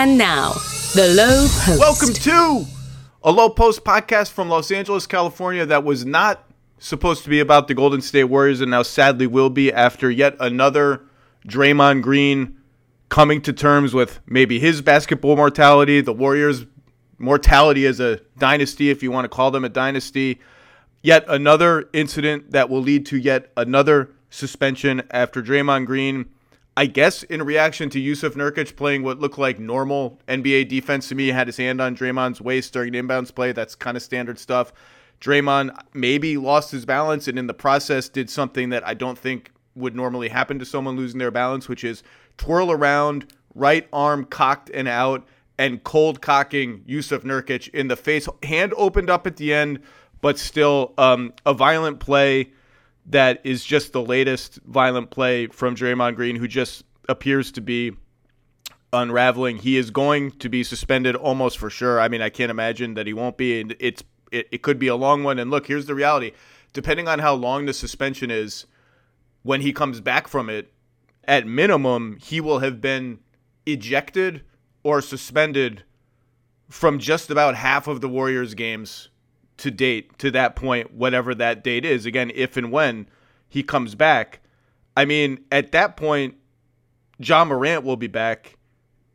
And now, the Low Post. Welcome to a Low Post podcast from Los Angeles, California that was not supposed to be about the Golden State Warriors and now sadly will be after yet another Draymond Green coming to terms with maybe his basketball mortality, the Warriors' mortality as a dynasty, if you want to call them a dynasty. Yet another incident that will lead to yet another suspension after Draymond Green, I guess in reaction to Yusuf Nurkic playing what looked like normal NBA defense to me, had his hand on Draymond's waist during an inbounds play. That's kind of standard stuff. Draymond maybe lost his balance and in the process did something that I don't think would normally happen to someone losing their balance, which is twirl around, right arm cocked and out, and cold cocking Yusuf Nurkic in the face. Hand opened up at the end, but still um, a violent play that is just the latest violent play from Draymond Green, who just appears to be unraveling. He is going to be suspended almost for sure. I mean, I can't imagine that he won't be. And it's it, it could be a long one. And look, here's the reality: depending on how long the suspension is, when he comes back from it, at minimum, he will have been ejected or suspended from just about half of the Warriors games to date to that point, whatever that date is. Again, if and when he comes back. I mean, at that point, Ja Morant will be back.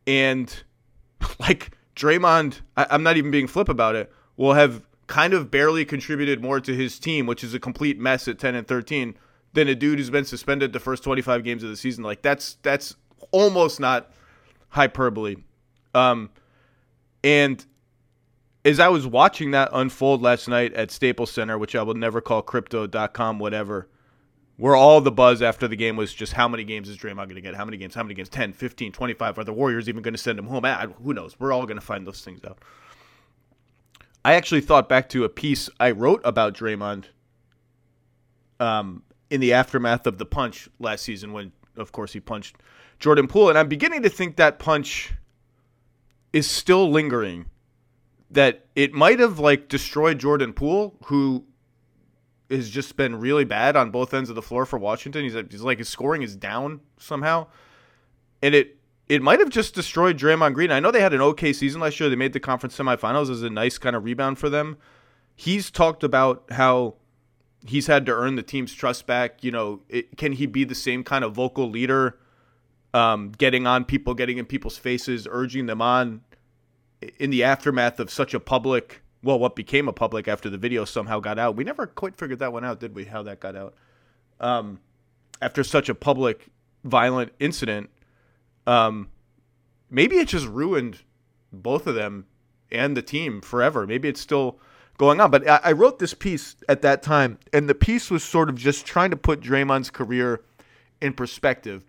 And like Draymond, I, I'm not even being flip about it, will have kind of barely contributed more to his team, which is a complete mess at 10 and 13, than a dude who's been suspended the first 25 games of the season. Like that's that's almost not hyperbole. Um, and as I was watching that unfold last night at Staples Center, which I will never call crypto.com, whatever, where all the buzz after the game was just how many games is Draymond going to get? How many games? How many games? 10, 15, 25? Are the Warriors even going to send him home? I, who knows? We're all going to find those things out. I actually thought back to a piece I wrote about Draymond um, in the aftermath of the punch last season when, of course, he punched Jordan Poole. And I'm beginning to think that punch is still lingering that it might have like destroyed Jordan Poole, who has just been really bad on both ends of the floor for Washington. He's, he's like his scoring is down somehow, and it it might have just destroyed Draymond Green. I know they had an okay season last year. They made the conference semifinals as a nice kind of rebound for them. He's talked about how he's had to earn the team's trust back. You know, it, can he be the same kind of vocal leader, um, getting on people, getting in people's faces, urging them on? In the aftermath of such a public, well, what became a public after the video somehow got out. We never quite figured that one out, did we? How that got out. Um, after such a public, violent incident, um, maybe it just ruined both of them and the team forever. Maybe it's still going on. But I, I wrote this piece at that time, and the piece was sort of just trying to put Draymond's career in perspective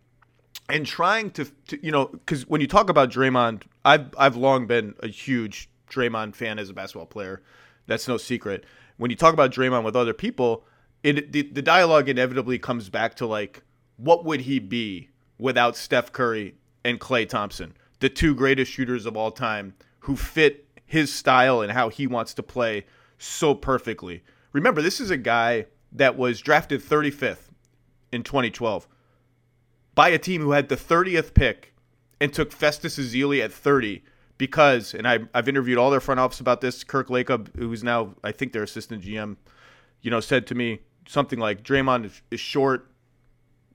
and trying to, to you know, because when you talk about Draymond, I've I've long been a huge Draymond fan as a basketball player. That's no secret. When you talk about Draymond with other people, it the, the dialogue inevitably comes back to like, what would he be without Steph Curry and Klay Thompson, the two greatest shooters of all time, who fit his style and how he wants to play so perfectly. Remember, this is a guy that was drafted 35th in 2012 by a team who had the 30th pick and took Festus Ezeli at 30 because, and I, I've interviewed all their front office about this. Kirk Lacob, who's now, I think, their assistant GM, you know, said to me something like, Draymond is, short,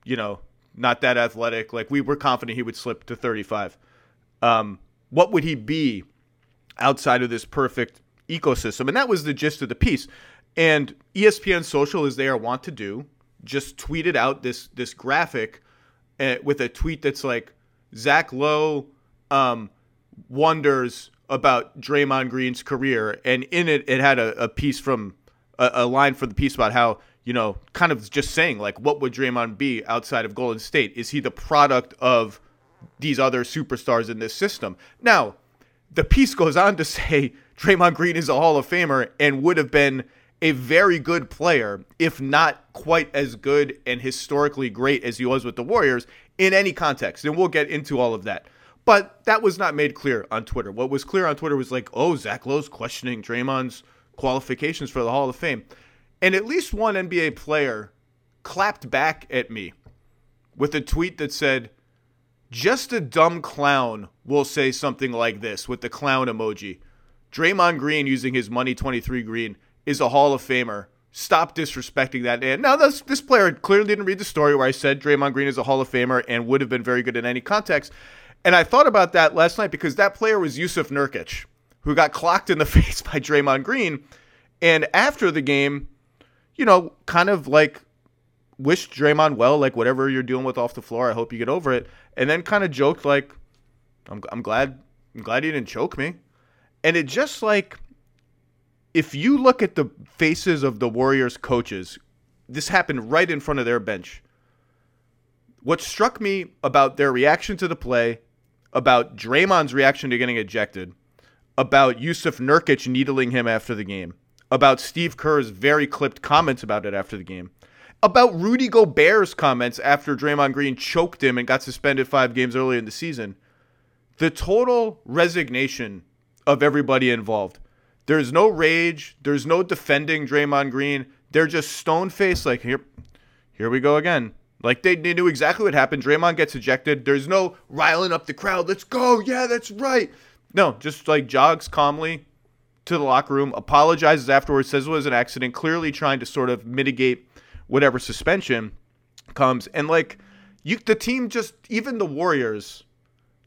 you know, not that athletic. Like, we were confident he would slip to 35. Um, what would he be outside of this perfect ecosystem? And that was the gist of the piece. And ESPN Social, as they are wont to do, just tweeted out this this graphic with a tweet that's like Zach Lowe um, wonders about Draymond Green's career, and in it it had a, a piece from a, a, line for the piece about how you know kind of just saying like what would Draymond be outside of Golden State? Is he the product of these other superstars in this system? Now, the piece goes on to say Draymond Green is a Hall of Famer and would have been a very good player, if not quite as good and historically great as he was with the Warriors in any context. And we'll get into all of that. But that was not made clear on Twitter. What was clear on Twitter was like, oh, Zach Lowe's questioning Draymond's qualifications for the Hall of Fame. And at least one NBA player clapped back at me with a tweet that said, just a dumb clown will say something like this with the clown emoji. Draymond Green using his money 23 green is a Hall of Famer. Stop disrespecting that man. Now, this, this player clearly didn't read the story where I said Draymond Green is a Hall of Famer and would have been very good in any context. And I thought about that last night because that player was Yusuf Nurkic, who got clocked in the face by Draymond Green. And after the game, you know, kind of like wished Draymond well, like whatever you're dealing with off the floor, I hope you get over it. And then kind of joked like, I'm, I'm glad, I'm glad he didn't choke me. And it just like, if you look at the faces of the Warriors coaches, this happened right in front of their bench. What struck me about their reaction to the play, about Draymond's reaction to getting ejected, about Yusuf Nurkic needling him after the game, about Steve Kerr's very clipped comments about it after the game, about Rudy Gobert's comments after Draymond Green choked him and got suspended five games earlier in the season. The total resignation of everybody involved. There's no rage. There's no defending Draymond Green. They're just stone faced, like here, here we go again. Like they, they knew exactly what happened. Draymond gets ejected. There's no riling up the crowd. Let's go. Yeah, that's right. No, just like jogs calmly to the locker room, apologizes afterwards, says it was an accident, clearly trying to sort of mitigate whatever suspension comes. And like you the team just even the Warriors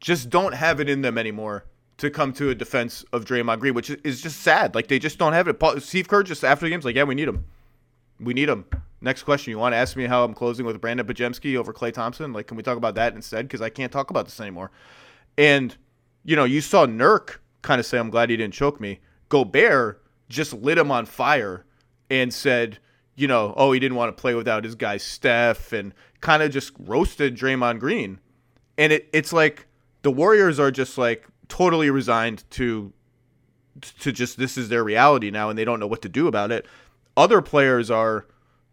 just don't have it in them anymore to come to a defense of Draymond Green, which is just sad. Like they just don't have it. Paul, Steve Kerr just after the game's like, yeah, we need him. We need him. Next question. You want to ask me how I'm closing with Brandon Podziemski over Klay Thompson? Like, can we talk about that instead? Because I can't talk about this anymore. And you know, you saw Nurk kind of say, "I'm glad he didn't choke me." Gobert just lit him on fire and said, you know, oh, he didn't want to play without his guy Steph and kind of just roasted Draymond Green. And it, it's like the Warriors are just like totally resigned to to just this is their reality now and they don't know what to do about it. Other players are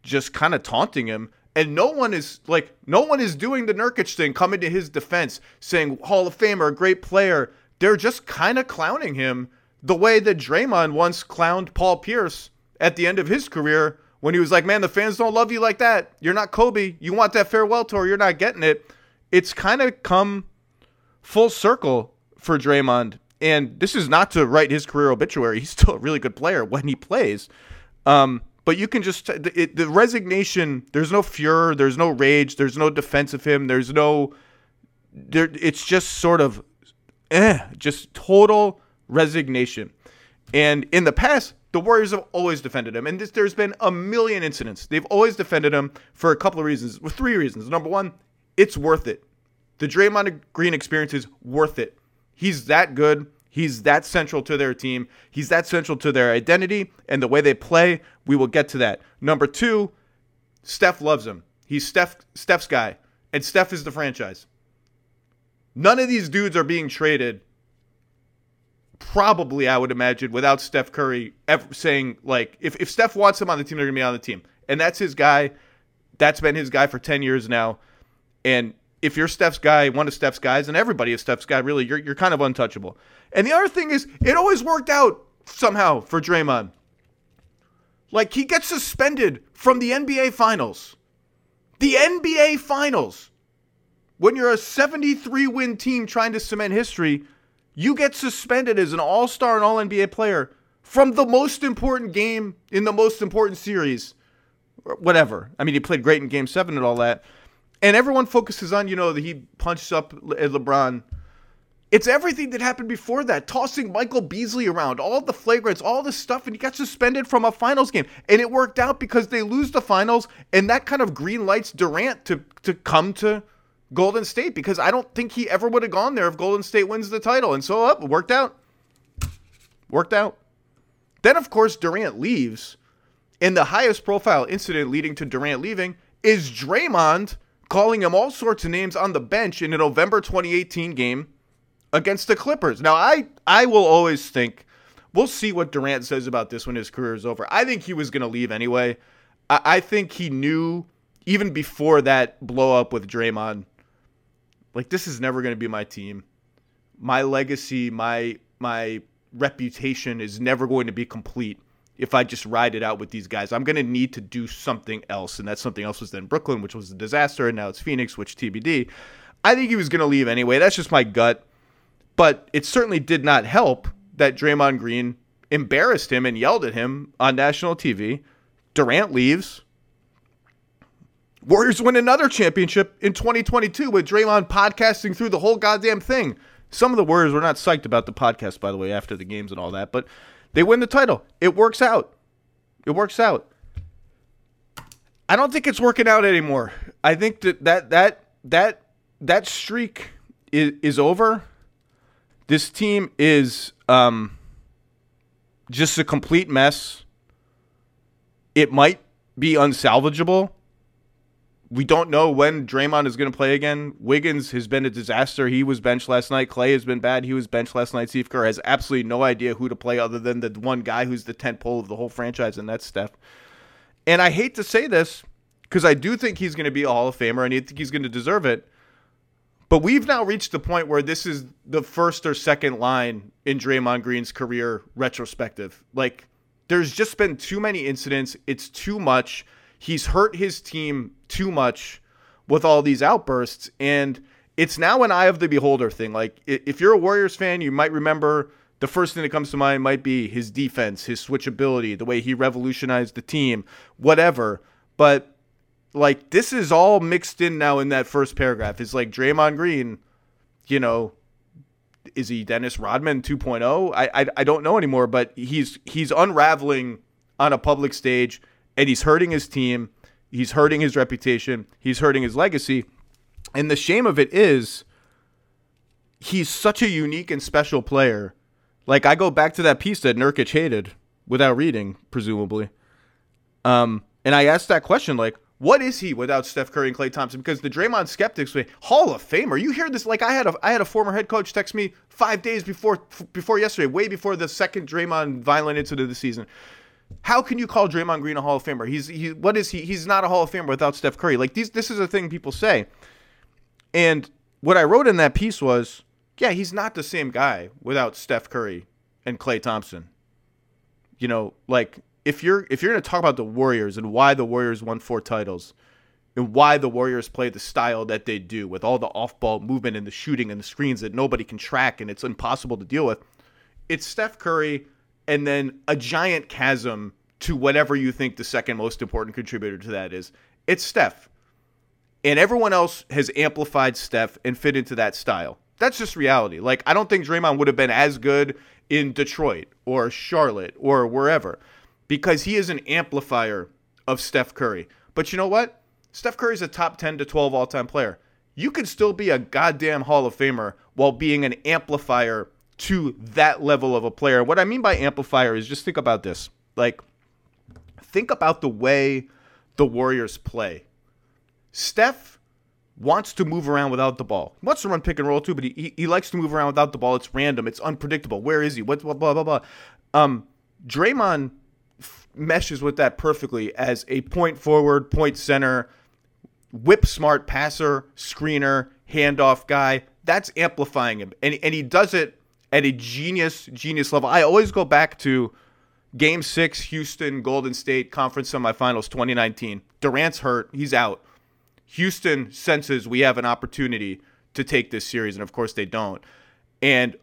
just kind of taunting him and no one is like no one is doing the Nurkic thing coming to his defense saying Hall of Famer, a great player. They're just kind of clowning him the way that Draymond once clowned Paul Pierce at the end of his career when he was like, "Man, the fans don't love you like that. You're not Kobe. You want that farewell tour. You're not getting it." It's kind of come full circle for Draymond, and this is not to write his career obituary. He's still a really good player when he plays. Um, but you can just it, the resignation. There's no furor. There's no rage. There's no defense of him. There's no. There, it's just sort of, eh, just total resignation. And in the past, the Warriors have always defended him, and this, there's been a million incidents. They've always defended him for a couple of reasons, with three reasons. Number one, it's worth it. The Draymond Green experience is worth it. He's that good. He's that central to their team. He's that central to their identity and the way they play. We will get to that. Number two, Steph loves him. He's Steph Steph's guy, and Steph is the franchise. None of these dudes are being traded probably I would imagine without Steph Curry ever saying like if, if Steph wants him on the team, they're gonna be on the team. And that's his guy. That's been his guy for ten years now. And if you're Steph's guy, one of Steph's guys, and everybody is Steph's guy, really, you're you're kind of untouchable. And the other thing is, it always worked out somehow for Draymond. Like he gets suspended from the NBA Finals. The NBA Finals. When you're a 73 win team trying to cement history, you get suspended as an all star and all NBA player from the most important game in the most important series. Whatever. I mean, he played great in game seven and all that. And everyone focuses on, you know, that he punched up eh, LeBron. It's everything that happened before that, tossing Michael Beasley around, all the flagrants, all the stuff, and he got suspended from a finals game. And it worked out because they lose the finals, and that kind of green lights Durant to to come to Golden State because I don't think he ever would have gone there if Golden State wins the title. And so up, it worked out. Worked out. Then, of course, Durant leaves. And the highest profile incident leading to Durant leaving is Draymond calling him all sorts of names on the bench in a November 2018 game against the Clippers. Now, I, I will always think we'll see what Durant says about this when his career is over. I think he was going to leave anyway. I, I think he knew even before that blow up with Draymond like this is never going to be my team. My legacy, my my reputation is never going to be complete if I just ride it out with these guys. I'm going to need to do something else, and that something else was then Brooklyn, which was a disaster, and now it's Phoenix, which TBD. I think he was going to leave anyway. That's just my gut. But it certainly did not help that Draymond Green embarrassed him and yelled at him on national TV. Durant leaves. Warriors win another championship in 2022 with Draymond podcasting through the whole goddamn thing. Some of the Warriors were not psyched about the podcast, by the way, after the games and all that, but they win the title. It works out. It works out. I don't think it's working out anymore. I think that that that that that streak is, is over. This team is um, just a complete mess. It might be unsalvageable. We don't know when Draymond is going to play again. Wiggins has been a disaster. He was benched last night. Klay has been bad. He was benched last night. Steve Kerr has absolutely no idea who to play other than the one guy who's the tent pole of the whole franchise, and that's Steph. And I hate to say this because I do think he's going to be a Hall of Famer and I think he's going to deserve it. But we've now reached the point where this is the first or second line in Draymond Green's career retrospective. Like, there's just been too many incidents. It's too much. He's hurt his team too much with all these outbursts. And it's now an eye of the beholder thing. Like, if you're a Warriors fan, you might remember the first thing that comes to mind might be his defense, his switchability, the way he revolutionized the team, whatever. But like this is all mixed in now in that first paragraph. It's like Draymond Green, you know, is he Dennis Rodman 2.0? I, I I don't know anymore, but he's he's unraveling on a public stage and he's hurting his team, he's hurting his reputation, he's hurting his legacy. And the shame of it is he's such a unique and special player. Like I go back to that piece that Nurkic hated without reading, presumably. Um, and I asked that question, like, what is he without Steph Curry and Klay Thompson? Because the Draymond skeptics say Hall of Famer. You hear this? Like I had a I had a former head coach text me five days before before yesterday, way before the second Draymond violent incident of the season. How can you call Draymond Green a Hall of Famer? He's he what is he? He's not a Hall of Famer without Steph Curry. Like these this is a thing people say. And what I wrote in that piece was, yeah, he's not the same guy without Steph Curry and Klay Thompson. You know, like if you're if you're going to talk about the Warriors and why the Warriors won four titles and why the Warriors play the style that they do with all the off-ball movement and the shooting and the screens that nobody can track and it's impossible to deal with, it's Steph Curry and then a giant chasm to whatever you think the second most important contributor to that is. It's Steph. And everyone else has amplified Steph and fit into that style. That's just reality. Like I don't think Draymond would have been as good in Detroit or Charlotte or wherever because he is an amplifier of Steph Curry. But you know what? Steph Curry is a top 10 to 12 all time player. You could still be a goddamn Hall of Famer while being an amplifier to that level of a player. What I mean by amplifier is just think about this. Like, think about the way the Warriors play. Steph wants to move around without the ball. He wants to run pick and roll too, but he, he, he likes to move around without the ball. It's random. It's unpredictable. Where is he? What blah blah blah blah. Um, Draymond meshes with that perfectly as a point forward, point center, whip smart passer, screener, handoff guy. That's amplifying him. And, and he does it at a genius, genius level. I always go back to game six, Houston, Golden State conference semifinals 2019. Durant's hurt. He's out. Houston senses we have an opportunity to take this series, and of course they don't. And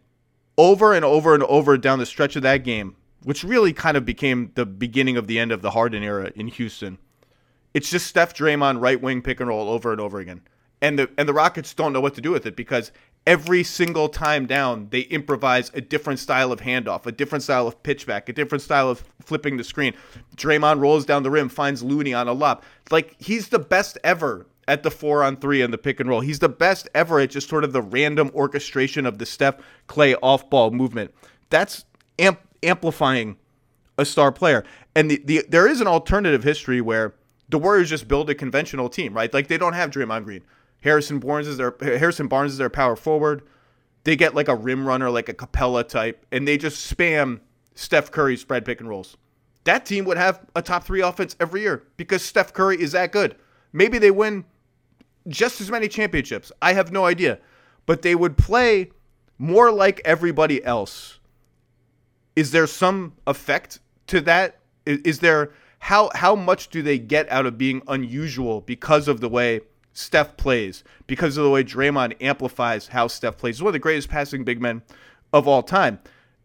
over and over and over down the stretch of that game, which really kind of became the beginning of the end of the Harden era in Houston. It's just Steph Draymond right wing pick and roll over and over again. And the and the Rockets don't know what to do with it because every single time down they improvise a different style of handoff, a different style of pitchback, a different style of flipping the screen. Draymond rolls down the rim, finds Looney on a lob. Like he's the best ever at the four on three and the pick and roll. He's the best ever at just sort of the random orchestration of the Steph Klay off ball movement. That's amp amplifying a star player. And the, the there is an alternative history where the Warriors just build a conventional team, right? Like they don't have Draymond Green. Harrison Barnes is their Harrison Barnes is their power forward. They get like a rim runner, like a Capela type, and they just spam Steph Curry spread pick and rolls. That team would have a top three offense every year because Steph Curry is that good. Maybe they win just as many championships. I have no idea. But they would play more like everybody else is there some effect to that? Is, there how how much do they get out of being unusual because of the way Steph plays, because of the way Draymond amplifies how Steph plays. He's one of the greatest passing big men of all time.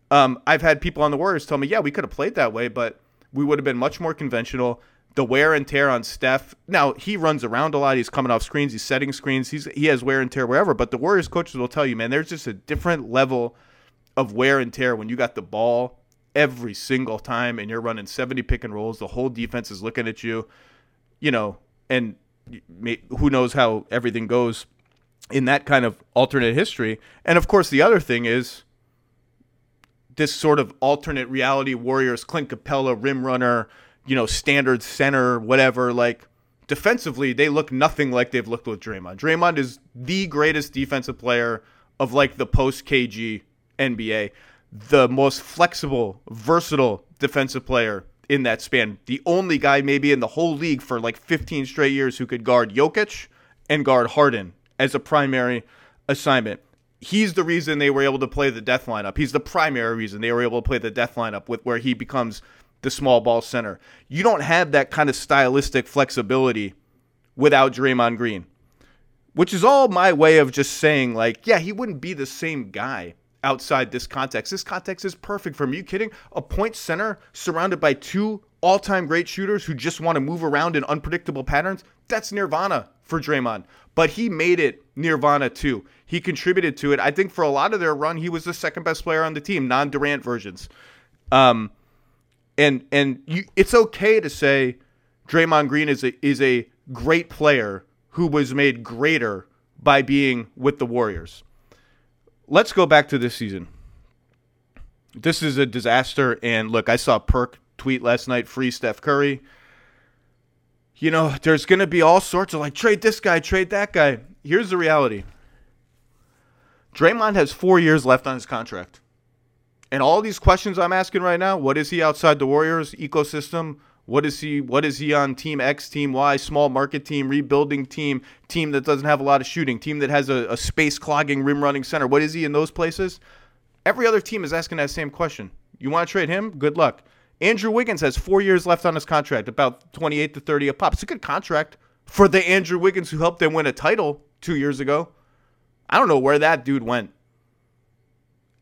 Um, I've had people on the Warriors tell me, yeah, we could have played that way, but we would have been much more conventional. The wear and tear on Steph. Now he runs around a lot. He's coming off screens. He's setting screens. He's he has wear and tear wherever. But the Warriors coaches will tell you, man, there's just a different level of wear and tear when you got the ball every single time and you're running 70 pick and rolls. The whole defense is looking at you, you know, and who knows how everything goes in that kind of alternate history. And of course, the other thing is this sort of alternate reality Warriors, Clint Capela, rim runner, you know, standard center, whatever. Like defensively, they look nothing like they've looked with Draymond. Draymond is the greatest defensive player of like the post KG NBA, the most flexible, versatile defensive player in that span. The only guy maybe in the whole league for like 15 straight years who could guard Jokic and guard Harden as a primary assignment he's the reason they were able to play the death lineup. He's the primary reason they were able to play the death lineup with where he becomes the small ball center. You don't have that kind of stylistic flexibility without Draymond Green. Which is all my way of just saying, like, yeah, he wouldn't be the same guy outside this context. This context is perfect for me. You kidding? A point center surrounded by two all time great shooters who just want to move around in unpredictable patterns. That's nirvana for Draymond. But he made it nirvana too. He contributed to it. I think for a lot of their run, he was the second best player on the team, non Durant versions. Um, and and you, it's okay to say Draymond Green is a is a great player who was made greater by being with the Warriors. Let's go back to this season. This is a disaster. And look, I saw Perk tweet last night, free Steph Curry you know, there's going to be all sorts of like trade this guy, trade that guy. Here's the reality Draymond has four years left on his contract. And all these questions I'm asking right now what is he outside the Warriors ecosystem? What is he? What is he on Team X, Team Y, small market team, rebuilding team, team that doesn't have a lot of shooting, team that has a, a space clogging rim running center? What is he in those places? Every other team is asking that same question. You want to trade him? Good luck. Andrew Wiggins has four years left on his contract, about 28 to 30 a pop. It's a good contract for the Andrew Wiggins who helped them win a title two years ago. I don't know where that dude went.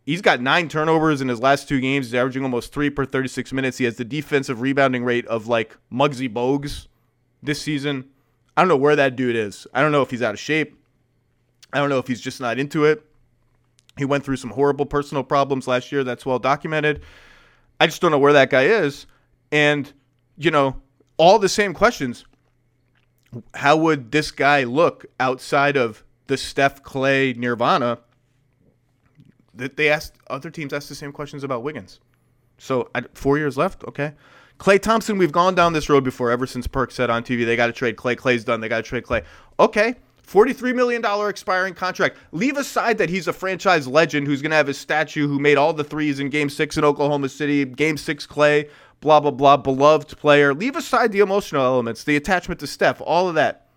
He's got nine turnovers in his last two games. He's averaging almost three per 36 minutes. He has the defensive rebounding rate of like Muggsy Bogues this season. I don't know where that dude is. I don't know if he's out of shape. I don't know if he's just not into it. He went through some horrible personal problems last year. That's well documented. I just don't know where that guy is. And, you know, all the same questions. How would this guy look outside of the Steph Klay Nirvana? They asked other teams asked the same questions about Wiggins. So four years left, okay. Klay Thompson, we've gone down this road before. Ever since Perk said on TV they got to trade Klay. Klay's done. They got to trade Klay. Okay, $43 million expiring contract. Leave aside that he's a franchise legend who's going to have his statue who made all the threes in game six in Oklahoma City, game six Klay, blah, blah, blah, beloved player. Leave aside the emotional elements, the attachment to Steph, all of that.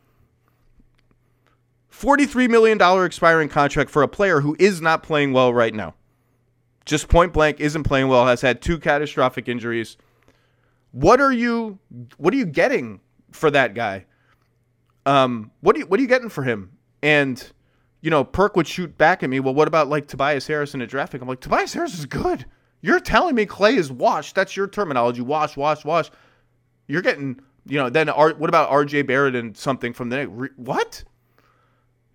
$43 million expiring contract for a player who is not playing well right now. Just point blank isn't playing well, has had two catastrophic injuries. What are you what are you getting for that guy? Um, what do you what are you getting for him? And you know, Perk would shoot back at me. Well, what about like Tobias Harris in a draft pick? I'm like, Tobias Harris is good. You're telling me Klay is washed. That's your terminology. Wash, wash, wash. You're getting, you know, then R, what about RJ Barrett and something from the what?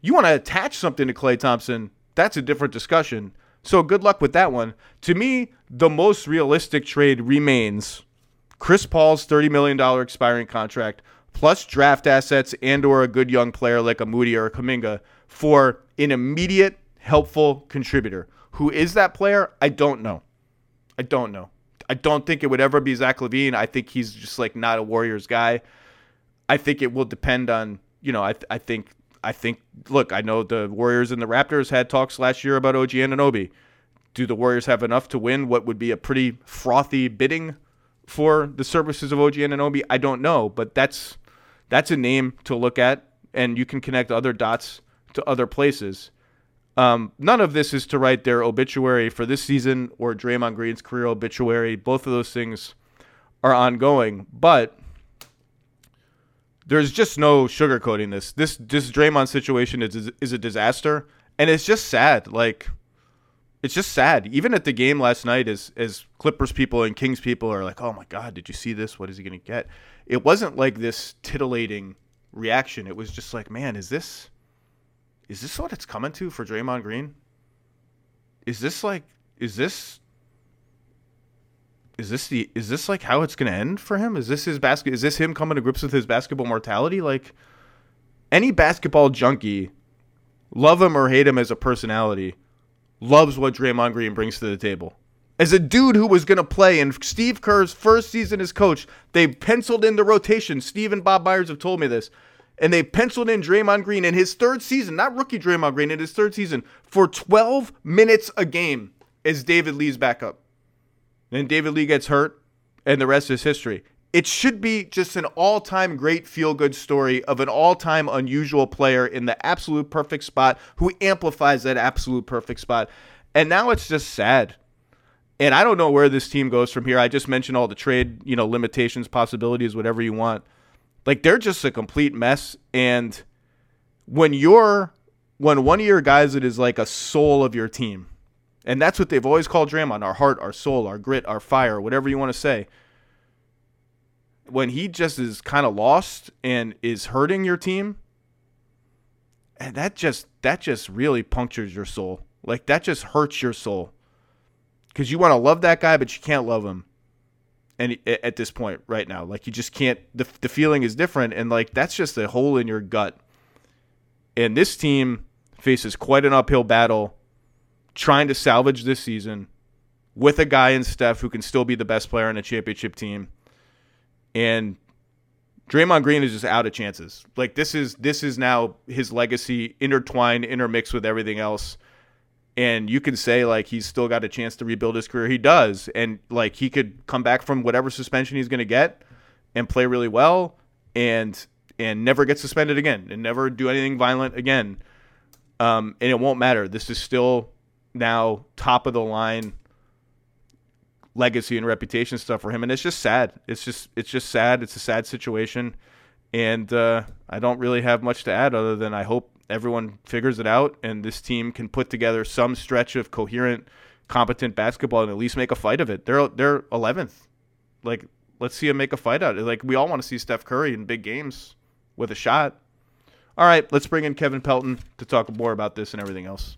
You want to attach something to Klay Thompson? That's a different discussion. So good luck with that one. To me, the most realistic trade remains Chris Paul's $30 million expiring contract plus draft assets and or a good young player like a Moody or a Kuminga for an immediate helpful contributor. Who is that player? I don't know. I don't know. I don't think it would ever be Zach LaVine. I think he's just like not a Warriors guy. I think it will depend on, you know, I, I think I think look, I know the Warriors and the Raptors had talks last year about OG Anunoby. Do the Warriors have enough to win what would be a pretty frothy bidding for the services of OG Anunoby? I don't know, but that's that's a name to look at, and you can connect other dots to other places. Um, none of this is to write their obituary for this season or Draymond Green's career obituary. Both of those things are ongoing, but there's just no sugarcoating this. This this Draymond situation is is a disaster, and it's just sad. Like, it's just sad. Even at the game last night, as as Clippers people and Kings people are like, "Oh my God, did you see this? What is he to get?" It wasn't like this titillating reaction. It was just like, "Man, is this is this what it's coming to for Draymond Green? Is this like is this is this the is this like how it's going to end for him? Is this his basket? Is this him coming to grips with his basketball mortality? Like any basketball junkie, love him or hate him as a personality, loves what Draymond Green brings to the table. As a dude who was going to play in Steve Kerr's first season as coach, they penciled in the rotation. Steve and Bob Myers have told me this. And they penciled in Draymond Green in his third season, not rookie Draymond Green, in his third season, for 12 minutes a game as David Lee's backup. Then David Lee gets hurt, and the rest is history. It should be just an all time great feel good story of an all time unusual player in the absolute perfect spot who amplifies that absolute perfect spot. And now it's just sad. And I don't know where this team goes from here. I just mentioned all the trade, you know, limitations, possibilities, whatever you want. Like they're just a complete mess. And when you're when one of your guys that is like a soul of your team, and that's what they've always called Draymond our heart, our soul, our grit, our fire, whatever you want to say. When he just is kind of lost and is hurting your team, and that just that just really punctures your soul. Like that just hurts your soul. Cuz you want to love that guy but you can't love him. And at this point right now, like you just can't the the feeling is different and like that's just a hole in your gut. And this team faces quite an uphill battle trying to salvage this season with a guy in Steph who can still be the best player on a championship team. And Draymond Green is just out of chances. Like this is this is now his legacy intertwined, intermixed with everything else. And you can say like he's still got a chance to rebuild his career. He does, and like he could come back from whatever suspension he's going to get and play really well, and and never get suspended again, and never do anything violent again. Um, and it won't matter. This is still now top of the line legacy and reputation stuff for him. And it's just sad. It's just it's just sad. It's a sad situation. And uh, i don't really have much to add other than i hope everyone figures it out and this team can put together some stretch of coherent competent basketball and at least make a fight of it. They're they're 11th like let's see him make a fight out. Like we all want to see steph curry in big games with a shot. All right let's bring in kevin pelton to talk more about this and everything else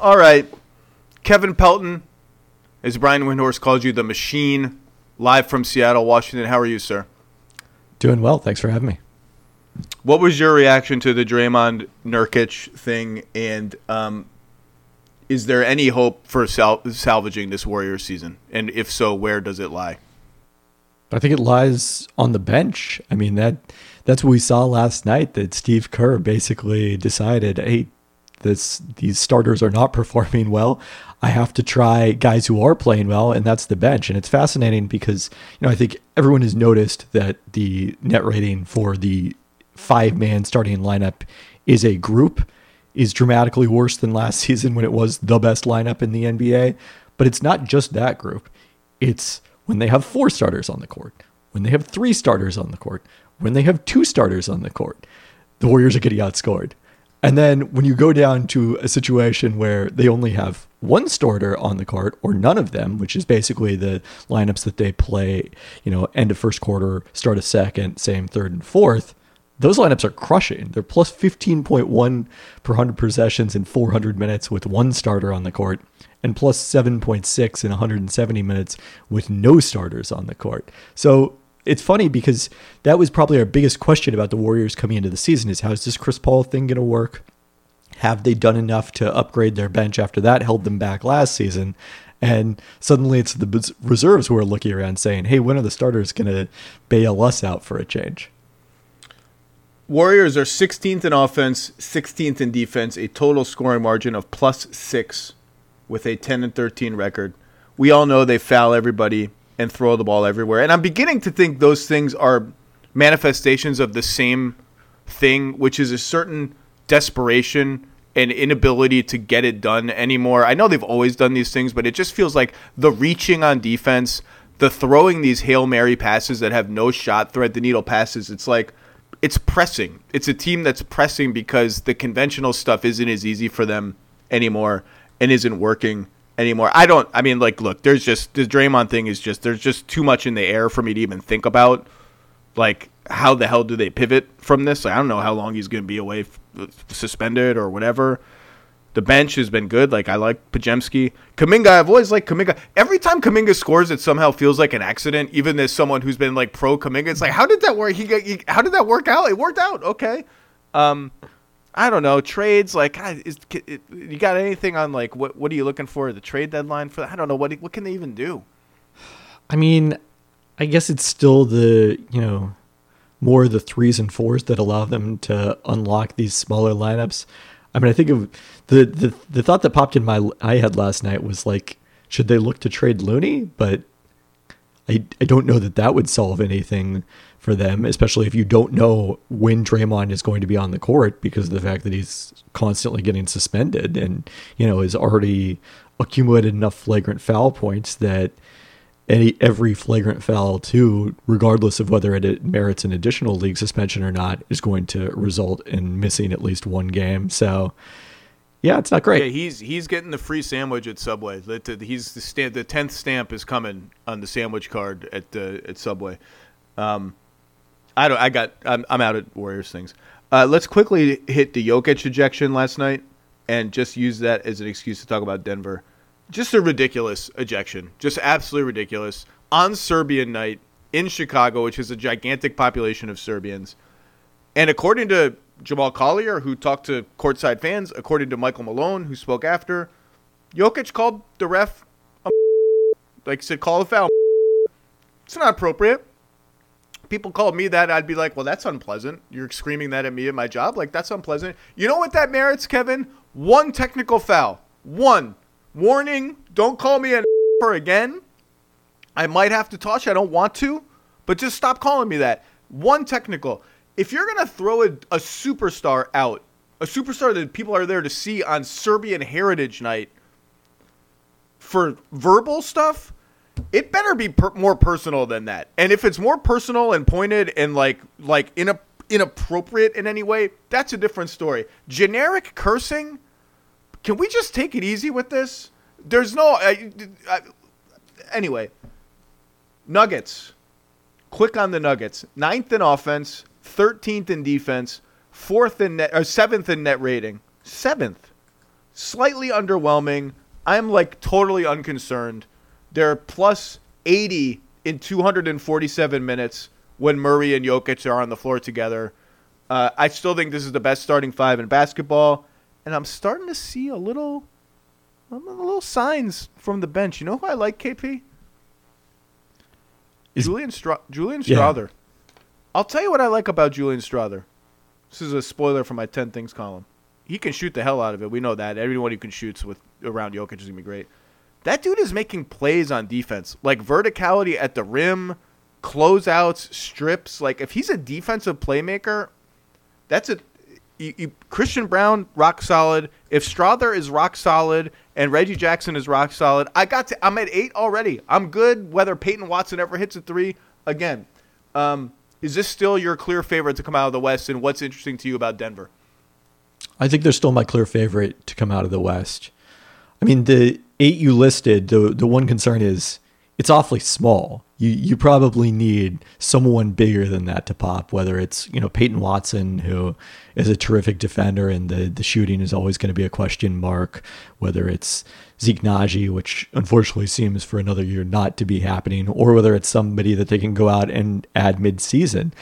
All right. Kevin Pelton, as Brian Windhorst calls you, the machine, live from Seattle, Washington. How are you, sir? Doing well. Thanks for having me. What was your reaction to the Draymond Nurkic thing? And um, is there any hope for sal- salvaging this Warriors season? And if so, where does it lie? I think it lies on the bench. I mean that that's what we saw last night. That Steve Kerr basically decided, hey, this these starters are not performing well, I have to try guys who are playing well, and that's the bench. And it's fascinating because you know I think everyone has noticed that the net rating for the five man starting lineup is a group is dramatically worse than last season when it was the best lineup in the NBA. But it's not just that group. It's when they have four starters on the court, when they have three starters on the court, when they have two starters on the court, the Warriors are getting outscored. And then when you go down to a situation where they only have one starter on the court or none of them, which is basically the lineups that they play, you know, end of first quarter, start of second, same third and fourth, those lineups are crushing. They're plus 15.1 per 100 possessions in 400 minutes with one starter on the court and plus 7.6 in 170 minutes with no starters on the court. So it's funny because that was probably our biggest question about the Warriors coming into the season is how is this Chris Paul thing going to work? Have they done enough to upgrade their bench after that held them back last season? And suddenly it's the reserves who are looking around saying, hey, when are the starters going to bail us out for a change? Warriors are 16th in offense, 16th in defense, a total scoring margin of plus six with a 10 and 13 record. We all know they foul everybody and throw the ball everywhere. And I'm beginning to think those things are manifestations of the same thing, which is a certain desperation and inability to get it done anymore. I know they've always done these things, but it just feels like the reaching on defense, the throwing these Hail Mary passes that have no shot, thread the needle passes. It's like it's pressing. It's a team that's pressing because the conventional stuff isn't as easy for them anymore and isn't working anymore. I don't. I mean, like, look, there's just the Draymond thing is just there's just too much in the air for me to even think about. Like, how the hell do they pivot from this? Like, I don't know how long he's going to be away, f- suspended or whatever. The bench has been good. Like I like Podziemski. Kuminga, I've always liked Kuminga. Every time Kuminga scores, it somehow feels like an accident. Even as someone who's been like pro Kuminga, it's like, how did that work? He, he how did that work out? It worked out. Okay. Um, I don't know trades. Like, is, you got anything on like what? What are you looking for the trade deadline for? I don't know what. What can they even do? I mean, I guess it's still the you know more the threes and fours that allow them to unlock these smaller lineups. I mean, I think of the, the the thought that popped in my I had last night was like, should they look to trade Looney? But I I don't know that that would solve anything for them, especially if you don't know when Draymond is going to be on the court because of the fact that he's constantly getting suspended and you know is already accumulated enough flagrant foul points that any every flagrant foul too, regardless of whether it merits an additional league suspension or not, is going to result in missing at least one game. So, yeah, it's not great. Yeah, he's he's getting the free sandwich at Subway. He's the sta- the tenth stamp is coming on the sandwich card at the at Subway. Um, I don't. I got. I'm, I'm out at Warriors things. Uh, let's quickly hit the Jokic ejection last night, and just use that as an excuse to talk about Denver just a ridiculous ejection. Just absolutely ridiculous. On Serbian night in Chicago, which is a gigantic population of Serbians. And according to Jamal Collier, who talked to courtside fans, according to Michael Malone, who spoke after, Jokic called the ref, a like said, call a foul. It's not appropriate. People called me that, I'd be like, well, that's unpleasant. You're screaming that at me at my job. Like, that's unpleasant. You know what that merits, Kevin? One technical foul. One. Warning, don't call me an again. I might have to toss you. I don't want to, but just stop calling me that. One technical. If you're going to throw a, a superstar out, a superstar that people are there to see on Serbian Heritage Night for verbal stuff, it better be per- more personal than that. And if it's more personal and pointed and like like in a inappropriate in any way, that's a different story. Generic cursing can we just take it easy with this? There's no. Uh, uh, anyway, Nuggets. Quick on the Nuggets. Ninth in offense, 13th in defense, fourth in net, or seventh in net rating. Seventh. Slightly underwhelming. I'm like totally unconcerned. They're plus 80 in 247 minutes when Murray and Jokic are on the floor together. Uh, I still think this is the best starting five in basketball and I'm starting to see a little, a little signs from the bench. You know who I like, KP? Is, Julian Str- Julian Strawther. Yeah. I'll tell you what I like about Julian Strawther. This is a spoiler for my ten things column. he can shoot the hell out of it. We know that. Everyone who can shoot with around Jokic is gonna be great. That dude is making plays on defense, like verticality at the rim, closeouts, strips. Like if he's a defensive playmaker, that's a you, you, Christian Braun rock solid. If Strawther is rock solid and Reggie Jackson is rock solid, I got to. I'm at eight already. I'm good. Whether Peyton Watson ever hits a three again, um, is this still your clear favorite to come out of the West? And what's interesting to you about Denver? I think they're still my clear favorite to come out of the West. I mean, the eight you listed, the the one concern is it's awfully small you you probably need someone bigger than that to pop. Whether it's you know Peyton Watson, who is a terrific defender, and the the shooting is always going to be a question mark. Whether it's Zeke Nnaji, which unfortunately seems for another year not to be happening, or whether it's somebody that they can go out and add mid season.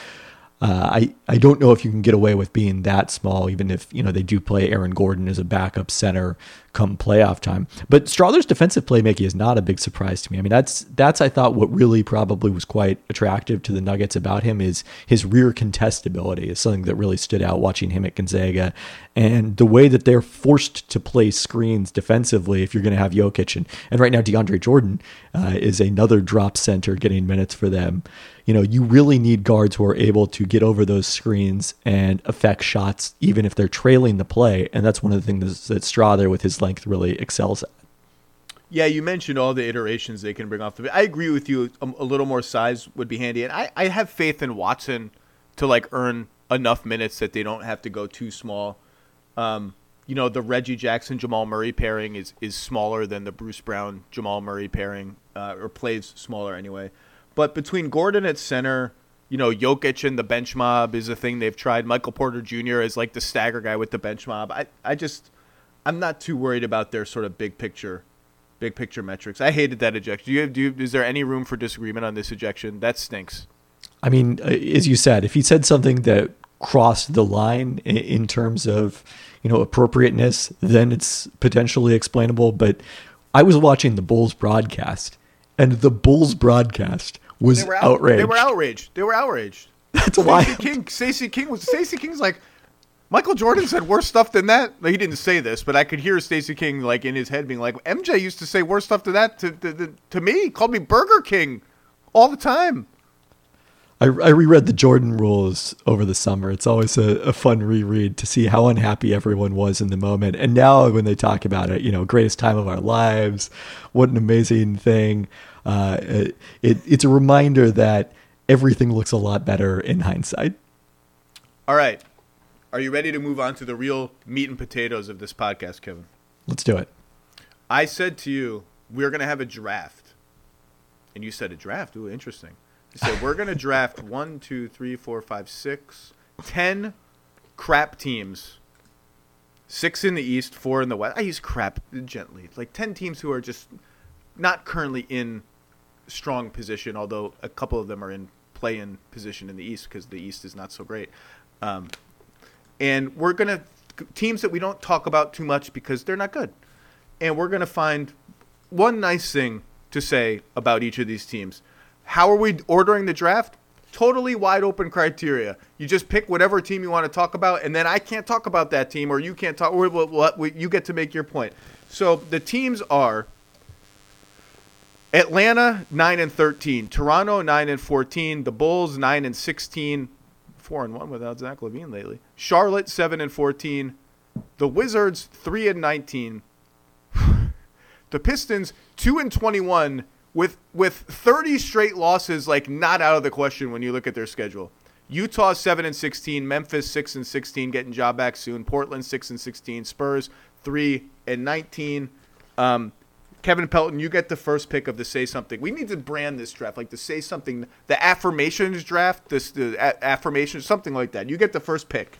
Uh, I I don't know if you can get away with being that small, even if you know they do play Aaron Gordon as a backup center come playoff time. But Strawther's defensive playmaking is not a big surprise to me. I mean, that's that's I thought what really probably was quite attractive to the Nuggets about him is his rear contestability is something that really stood out watching him at Gonzaga, and the way that they're forced to play screens defensively if you're going to have Jokic and and right now DeAndre Jordan uh, is another drop center getting minutes for them. You know, you really need guards who are able to get over those screens and affect shots even if they're trailing the play, and that's one of the things that Strawther with his length really excels at. Yeah, you mentioned all the iterations they can bring off the. I agree with you. A, a, little more size would be handy, and I, I have faith in Watson to like earn enough minutes that they don't have to go too small. Um, you know, the Reggie Jackson Jamal Murray pairing is is smaller than the Bruce Brown Jamal Murray pairing, uh, or plays smaller anyway. But between Gordon at center, you know, Jokic and the bench mob is a thing they've tried. Michael Porter Jr. is like the stagger guy with the bench mob. I I just I'm not too worried about their sort of big picture, big picture metrics. I hated that ejection. Do you, do you, is there any room for disagreement on this ejection? That stinks. I mean, uh, as you said, if he said something that crossed the line in terms of you know appropriateness, then it's potentially explainable. But I was watching the Bulls broadcast, and the Bulls broadcast was they out, outraged. They were outraged. They were outraged. That's why King, Stacey King was Stacey King's like, Michael Jordan said worse stuff than that. He didn't say this, but I could hear Stacey King like in his head being like, "MJ used to say worse stuff than that to to, to me. He called me Burger King all the time." I, I reread the Jordan rules over the summer. It's always a, a fun reread to see how unhappy everyone was in the moment. And now when they talk about it, you know, greatest time of our lives, what an amazing thing. Uh, it, it, it's a reminder that everything looks a lot better in hindsight. All right. Are you ready to move on to the real meat and potatoes of this podcast, Kevin? Let's do it. I said to you, we're going to have a draft. And you said a draft? Ooh, interesting. You said, we're going to draft one, two, three, four, five, six, ten crap teams. Six in the East, four in the West. I use crap gently. Like 10 teams who are just not currently in strong position, although a couple of them are in play in position in the East because the East is not so great. Um, and we're gonna teams that we don't talk about too much because they're not good, and we're gonna find one nice thing to say about each of these teams. How are we ordering the draft? Totally wide open criteria. You just pick whatever team you want to talk about, and then I can't talk about that team, or you can't talk. Or you get to make your point. So the teams are Atlanta nine and thirteen, Toronto nine and fourteen, the Bulls nine and sixteen, four and one without Zach LaVine lately. Charlotte seven and fourteen, the Wizards three and nineteen, the Pistons two and twenty one with with thirty straight losses like not out of the question when you look at their schedule. Utah seven and sixteen, Memphis six and sixteen, getting job back soon. Portland six and sixteen, Spurs three and nineteen. Um, Kevin Pelton, you get the first pick of the say something. We need to brand this draft like the say something, the affirmations draft, this the a- affirmations, something like that. You get the first pick.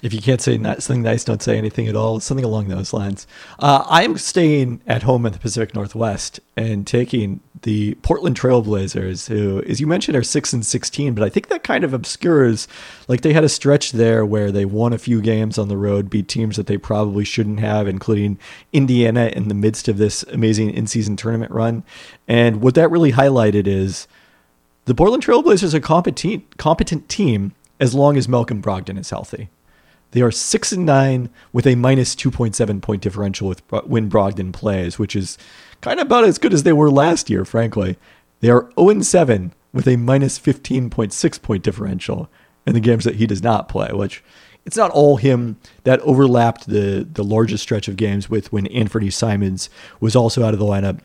If you can't say something nice, don't say anything at all. Something along those lines. Uh, I'm staying at home in the Pacific Northwest and taking the Portland Trailblazers, who, as you mentioned, are six and sixteen. But I think that kind of obscures, like they had a stretch there where they won a few games on the road, beat teams that they probably shouldn't have, including Indiana in the midst of this amazing in-season tournament run. And what that really highlighted is the Portland Trailblazers are a competent, competent team as long as Malcolm Brogdon is healthy. They are six and nine with a minus two point seven point differential with when Brogdon plays, which is kind of about as good as they were last year, frankly. They are 0 and 7 with a minus 15.6 point differential in the games that he does not play, which it's not all him that overlapped the the largest stretch of games with when Anfernee Simons was also out of the lineup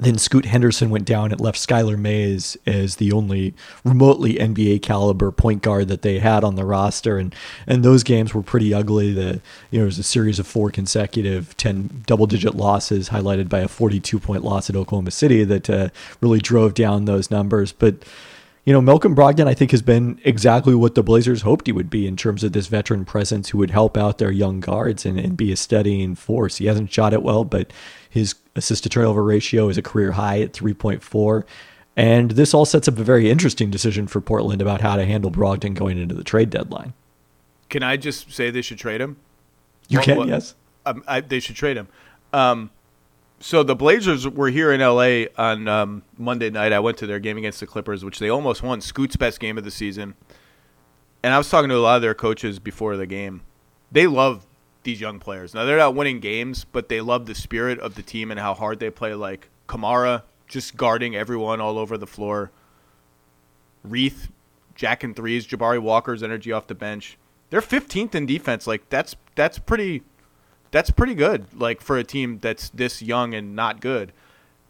then Scoot Henderson went down and left Skylar Mays as the only remotely NBA caliber point guard that they had on the roster, and and those games were pretty ugly. The you know it was a series of four consecutive ten double digit losses, highlighted by a 42 point loss at Oklahoma City that uh, really drove down those numbers. But you know, Malcolm Brogdon, I think, has been exactly what the Blazers hoped he would be in terms of this veteran presence who would help out their young guards and, and be a steadying force. He hasn't shot it well, but his assist to turnover ratio is a career high at 3.4. And this all sets up a very interesting decision for Portland about how to handle Brogdon going into the trade deadline. Can I just say they should trade him? You what, can, what, yes. Um, I, they should trade him. Um, so the Blazers were here in LA on um, Monday night. I went to their game against the Clippers, which they almost won. Scoot's best game of the season. And I was talking to a lot of their coaches before the game. They love these young players. Now they're not winning games, but they love the spirit of the team and how hard they play. Like Camara, just guarding everyone all over the floor. Reath, Jack and threes, Jabari Walker's energy off the bench. They're 15th in defense. Like that's that's pretty that's pretty good. Like for a team that's this young and not good.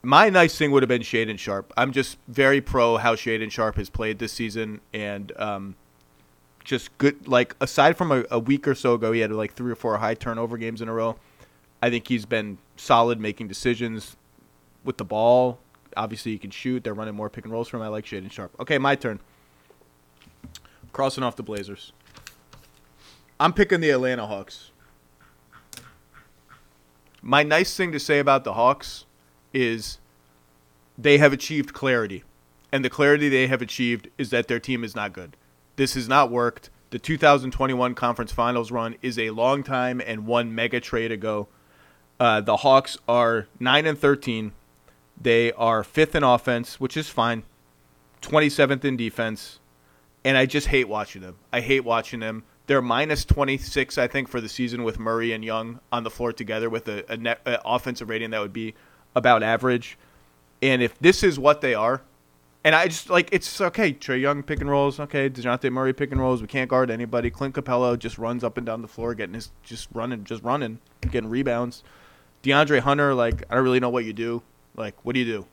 My nice thing would have been Shaedon Sharpe. I'm just very pro how Shaedon Sharpe has played this season, and um, just good. Like aside from a, a week or so ago, he had like three or four high turnover games in a row. I think he's been solid making decisions with the ball. Obviously, he can shoot. They're running more pick and rolls for him. I like Shaedon Sharpe. Okay, my turn. Crossing off the Blazers. I'm picking the Atlanta Hawks. My nice thing to say about the Hawks is they have achieved clarity. And the clarity they have achieved is that their team is not good. This has not worked. The 2021 conference finals run is a long time and one mega trade ago. Uh, the Hawks are 9 and 13. They are fifth in offense, which is fine, 27th in defense. And I just hate watching them. I hate watching them. They're minus 26, I think, for the season with Murray and Young on the floor together with a, a net a offensive rating that would be about average. And if this is what they are, and I just like it's okay. Trae Young pick and rolls, okay. Dejounte Murray pick and rolls. We can't guard anybody. Clint Capela just runs up and down the floor, getting his just running, just running, getting rebounds. DeAndre Hunter, like I don't really know what you do. Like, what do you do?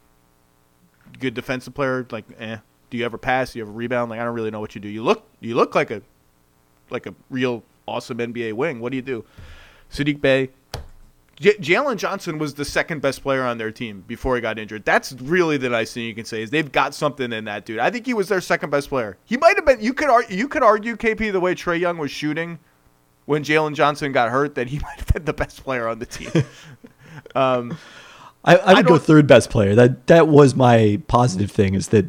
Good defensive player, like, eh. Do you ever pass? Do you ever rebound? Like, I don't really know what you do. You look, you look like a, like a real awesome NBA wing. What do you do? Saddiq Bey, J- Jalen Johnson was the second best player on their team before he got injured. That's really the nice thing you can say is they've got something in that dude. I think he was their second best player. He might have been. You could argue, you could argue KP the way Trae Young was shooting when Jalen Johnson got hurt that he might have been the best player on the team. um, I, I would I go third best player. That that was my positive thing is that,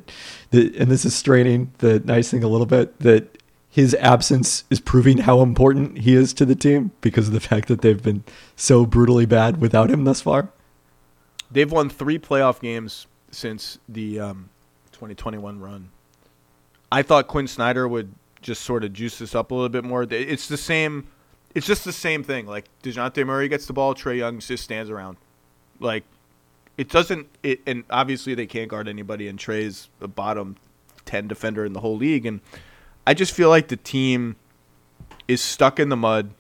the, and this is straining the nice thing a little bit that his absence is proving how important he is to the team because of the fact that they've been so brutally bad without him thus far. They've won three playoff games since the um, 2021 run. I thought Quinn Snyder would just sort of juice this up a little bit more. It's the same. It's just the same thing. Like Dejounte Murray gets the ball, Trae Young just stands around. Like it doesn't. It and obviously they can't guard anybody. And Trae's the bottom ten defender in the whole league, and I just feel like the team is stuck in the mud.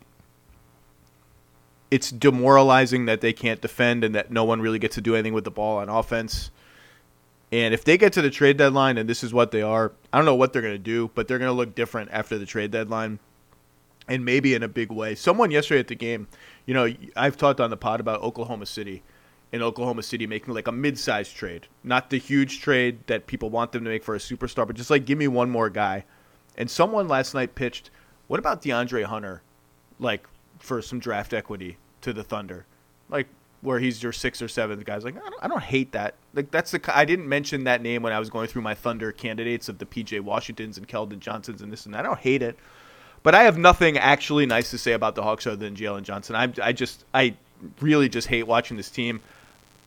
It's demoralizing that they can't defend and that no one really gets to do anything with the ball on offense. And if they get to the trade deadline and this is what they are, I don't know what they're going to do, but they're going to look different after the trade deadline and maybe in a big way. Someone yesterday at the game, you know, I've talked on the pod about Oklahoma City in Oklahoma City making like a mid-sized trade, not the huge trade that people want them to make for a superstar, but just like give me one more guy. And someone last night pitched, what about DeAndre Hunter, like for some draft equity to the Thunder, like where he's your sixth or seventh guys. Like I don't, I don't hate that. Like that's the I didn't mention that name when I was going through my Thunder candidates of the PJ Washingtons and Keldon Johnsons and this and that. I don't hate it, but I have nothing actually nice to say about the Hawks other than Jalen Johnson. I I just I really just hate watching this team.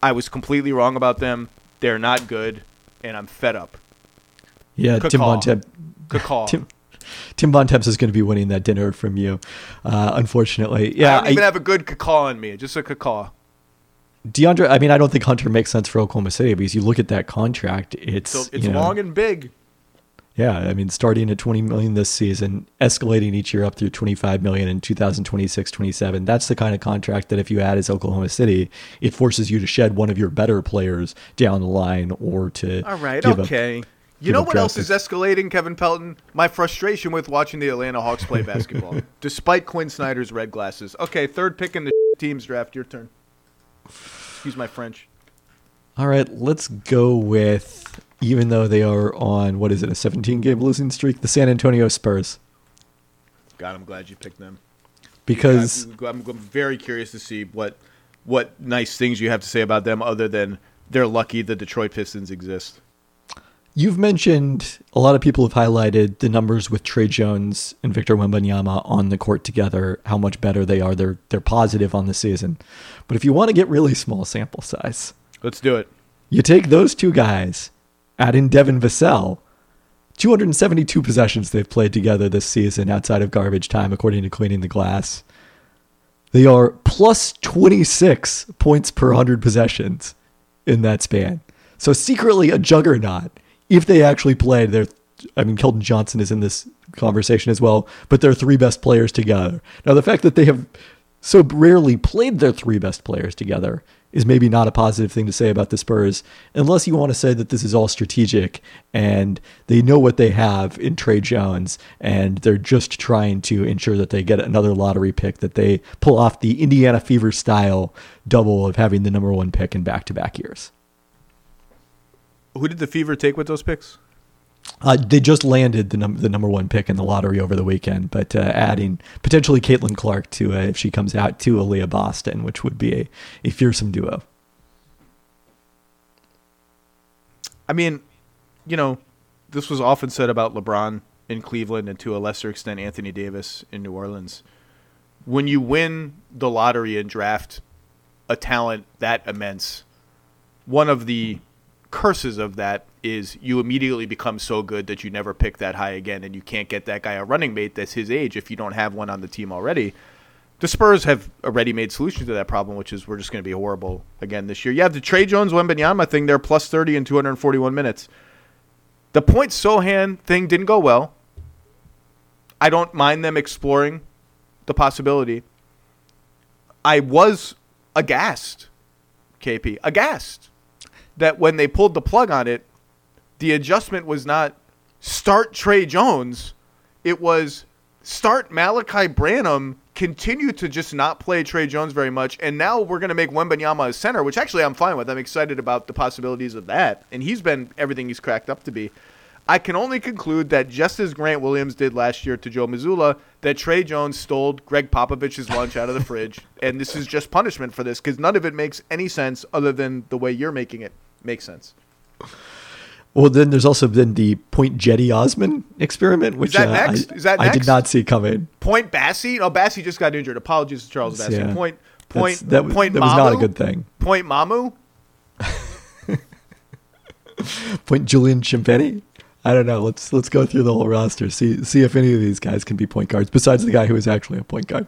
I was completely wrong about them. They're not good, and I'm fed up. Yeah, Tim Bontemps Good call. Tim, Tim Bontemps is going to be winning that dinner from you, uh, unfortunately. Yeah, I don't even I, have a good cacaw on me, just a cacaw. DeAndre, I mean, I don't think Hunter makes sense for Oklahoma City because you look at that contract, it's so it's long know, and big. Yeah, I mean, starting at 20 million this season, escalating each year up through 25 million in 2026, 27. That's the kind of contract that if you add as Oklahoma City, it forces you to shed one of your better players down the line or to. All right, okay. You know what else is escalating, Kevin Pelton? My frustration with watching the Atlanta Hawks play basketball, despite Quinn Snyder's red glasses. Okay, third pick in the team's draft. Your turn. Excuse my French. All right, let's go with even though they are on what is it a 17 game losing streak, the San Antonio Spurs. God, I'm glad you picked them. Because I'm, I'm, I'm very curious to see what what nice things you have to say about them, other than they're lucky the Detroit Pistons exist. You've mentioned a lot of people have highlighted the numbers with Tre Jones and Victor Wembanyama on the court together, how much better they are. They're they're positive on the season. But if you want to get really small sample size, let's do it. You take those two guys add in Devin Vassell. 272 possessions they've played together this season outside of garbage time, according to Cleaning the Glass. They are plus 26 points per 100 possessions in that span. So secretly a juggernaut if they actually played their I mean Keldon Johnson is in this conversation as well, but they're three best players together. Now the fact that they have so rarely played their three best players together is maybe not a positive thing to say about the Spurs, unless you want to say that this is all strategic and they know what they have in Tre Jones and they're just trying to ensure that they get another lottery pick, that they pull off the Indiana Fever style double of having the number one pick in back to back years. Who did the Fever take with those picks? Uh, they just landed the, num- the number one pick in the lottery over the weekend, but uh, adding potentially Caitlin Clark to uh, if she comes out to Aliyah Boston, which would be a, a fearsome duo. I mean, you know, this was often said about LeBron in Cleveland and to a lesser extent Anthony Davis in New Orleans. When you win the lottery and draft a talent that immense, one of the curses of that is you immediately become so good that you never pick that high again and you can't get that guy a running mate that's his age if you don't have one on the team already. The Spurs have already made solutions to that problem, which is we're just going to be horrible again this year. You have the Tre Jones Wembanyama thing, they're plus 30 in 241 minutes. The point Sochan thing didn't go well. I don't mind them exploring the possibility. I was aghast, KP, aghast that when they pulled the plug on it, the adjustment was not start Tre Jones, it was start Malaki Branham, continue to just not play Tre Jones very much, and now we're going to make Wembanyama a center, which actually I'm fine with. I'm excited about the possibilities of that, and he's been everything he's cracked up to be. I can only conclude that just as Grant Williams did last year to Joe Mazzulla, that Tre Jones stole Gregg Popovich's lunch out of the fridge, and this is just punishment for this because none of it makes any sense other than the way you're making it make sense. Well, then there's also been the Point Cedi Osman experiment, which is that uh. I, is that next? I did not see coming. Point Bassey? Oh, Bassey just got injured. Apologies to Charles Bassey. Yeah. Point Point that, Point that was not a good thing. Point Mamu. point Julian Champagnie. I don't know. Let's let's go through the whole roster. See see if any of these guys can be point guards besides the guy who is actually a point guard.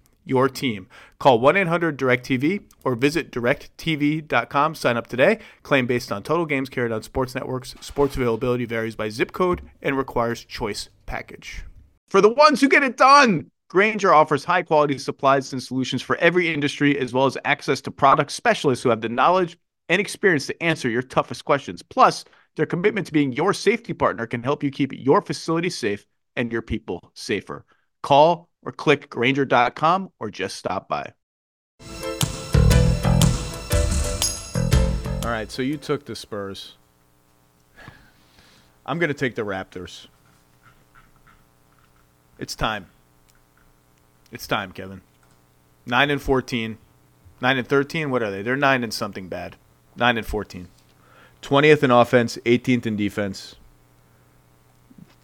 your team. Call 1 800 DirecTV or visit directv.com. Sign up today. Claim based on total games carried on sports networks. Sports availability varies by zip code and requires choice package. For the ones who get it done, Grainger offers high quality supplies and solutions for every industry, as well as access to product specialists who have the knowledge and experience to answer your toughest questions. Plus, their commitment to being your safety partner can help you keep your facility safe and your people safer. Call or click Grainger.com or just stop by. All right, so you took the Spurs. I'm going to take the Raptors. It's time. It's time, Kevin. Nine and fourteen. Nine and thirteen. What are they? They're nine and something bad. Nine and fourteen. Twentieth in offense, eighteenth in defense.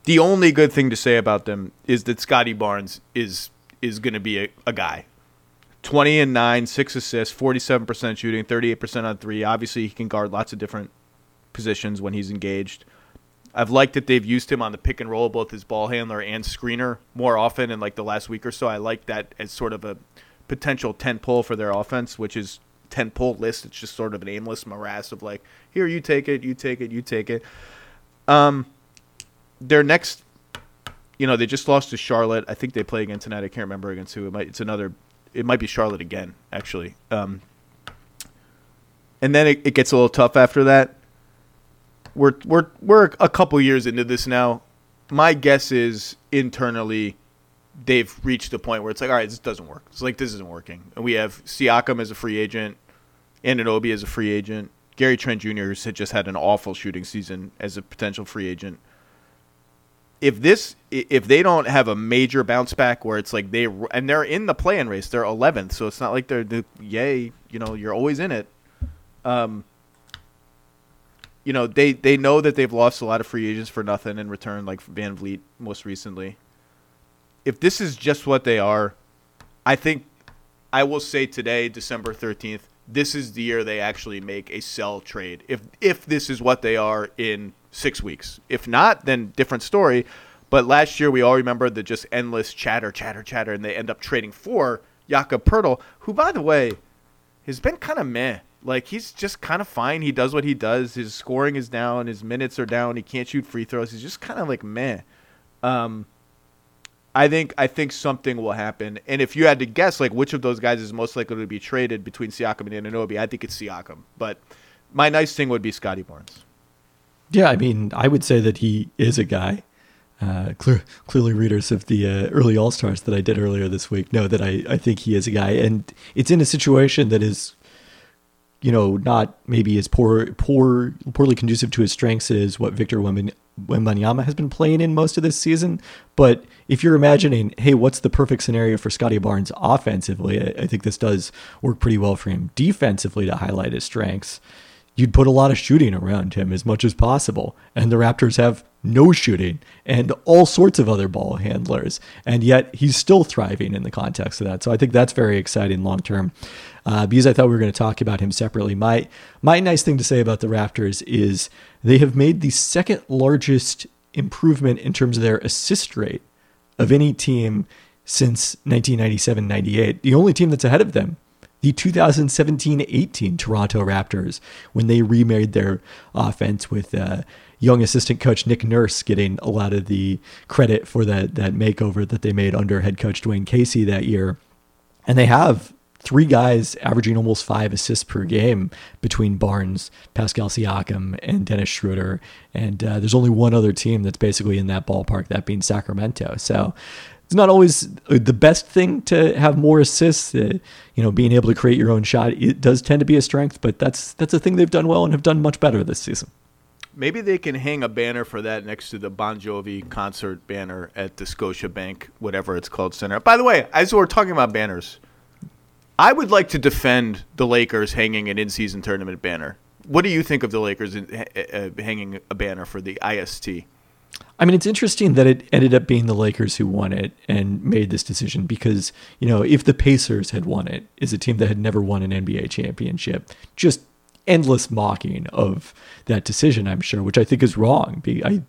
The only good thing to say about them is that Scottie Barnes is is going to be a, a guy. 20 and 9, 6 assists, 47% shooting, 38% on 3. Obviously, he can guard lots of different positions when he's engaged. I've liked that they've used him on the pick and roll, both as ball handler and screener, more often in like the last week or so. I like that as sort of a potential tent pull for their offense, which is tent pull list. It's just sort of an aimless morass of like, here you take it, you take it, you take it. Um, their next, you know, they just lost to Charlotte. I think they play again tonight. I can't remember against who. It might. It's another. It might be Charlotte again, actually. Um, and then it, it gets a little tough after that. We're we're we're a couple years into this now. My guess is internally, they've reached the point where it's like, all right, this doesn't work. It's like this isn't working. And we have Siakam as a free agent, Anunoby as a free agent. Gary Trent Jr. had just had an awful shooting season as a potential free agent if this if they don't have a major bounce back where it's like they and they're in the play-in race, they're 11th, so it's not like they're the yay, you know, you're always in it. Um, you know, they they know that they've lost a lot of free agents for nothing in return, like VanVleet most recently. If this is just what they are, I think I will say today, December 13th, this is the year they actually make a sell trade. If if this is what they are in six weeks. If not, then different story. But last year we all remember the just endless chatter, chatter, chatter, and they end up trading for Jakob Poeltl, who, by the way, has been kind of meh. Like he's just kind of fine. He does what he does. His scoring is down. His minutes are down. He can't shoot free throws. He's just kind of like meh. Um, I think I think something will happen. And if you had to guess, like which of those guys is most likely to be traded between Siakam and Anunoby, I think it's Siakam. But my nice thing would be Scottie Barnes. Yeah, I mean, I would say that he is a guy. Uh, clear, clearly, readers of the uh, early All Stars that I did earlier this week know that I, I think he is a guy, and it's in a situation that is, you know, not maybe as poor, poor, poorly conducive to his strengths as what Victor Wembanyama has been playing in most of this season. But if you're imagining, hey, what's the perfect scenario for Scottie Barnes offensively? I, I think this does work pretty well for him defensively to highlight his strengths you'd put a lot of shooting around him as much as possible. And the Raptors have no shooting and all sorts of other ball handlers. And yet he's still thriving in the context of that. So I think that's very exciting long term. Uh, because I thought we were going to talk about him separately. My my nice thing to say about the Raptors is they have made the second largest improvement in terms of their assist rate of any team since 1997-98. The only team that's ahead of them the 2017 18 Toronto Raptors when they remade their offense with uh, young assistant coach Nick Nurse getting a lot of the credit for that, that makeover that they made under head coach Dwane Casey that year. And they have three guys averaging almost five assists per game between Barnes, Pascal Siakam, and Dennis Schroeder. And uh, there's only one other team that's basically in that ballpark, that being Sacramento. So it's not always uh, the best thing to have more assists. Uh, you know, being able to create your own shot it does tend to be a strength, but that's that's a thing they've done well and have done much better this season. Maybe they can hang a banner for that next to the Bon Jovi concert banner at the Scotiabank, whatever it's called, center. By the way, as we're talking about banners, I would like to defend the Lakers hanging an in-season tournament banner. What do you think of the Lakers in, uh, hanging a banner for the IST? I mean, it's interesting that it ended up being the Lakers who won it and made this decision because, you know, if the Pacers had won it, is a team that had never won an NBA championship, just endless mocking of that decision, I'm sure, which I think is wrong. I,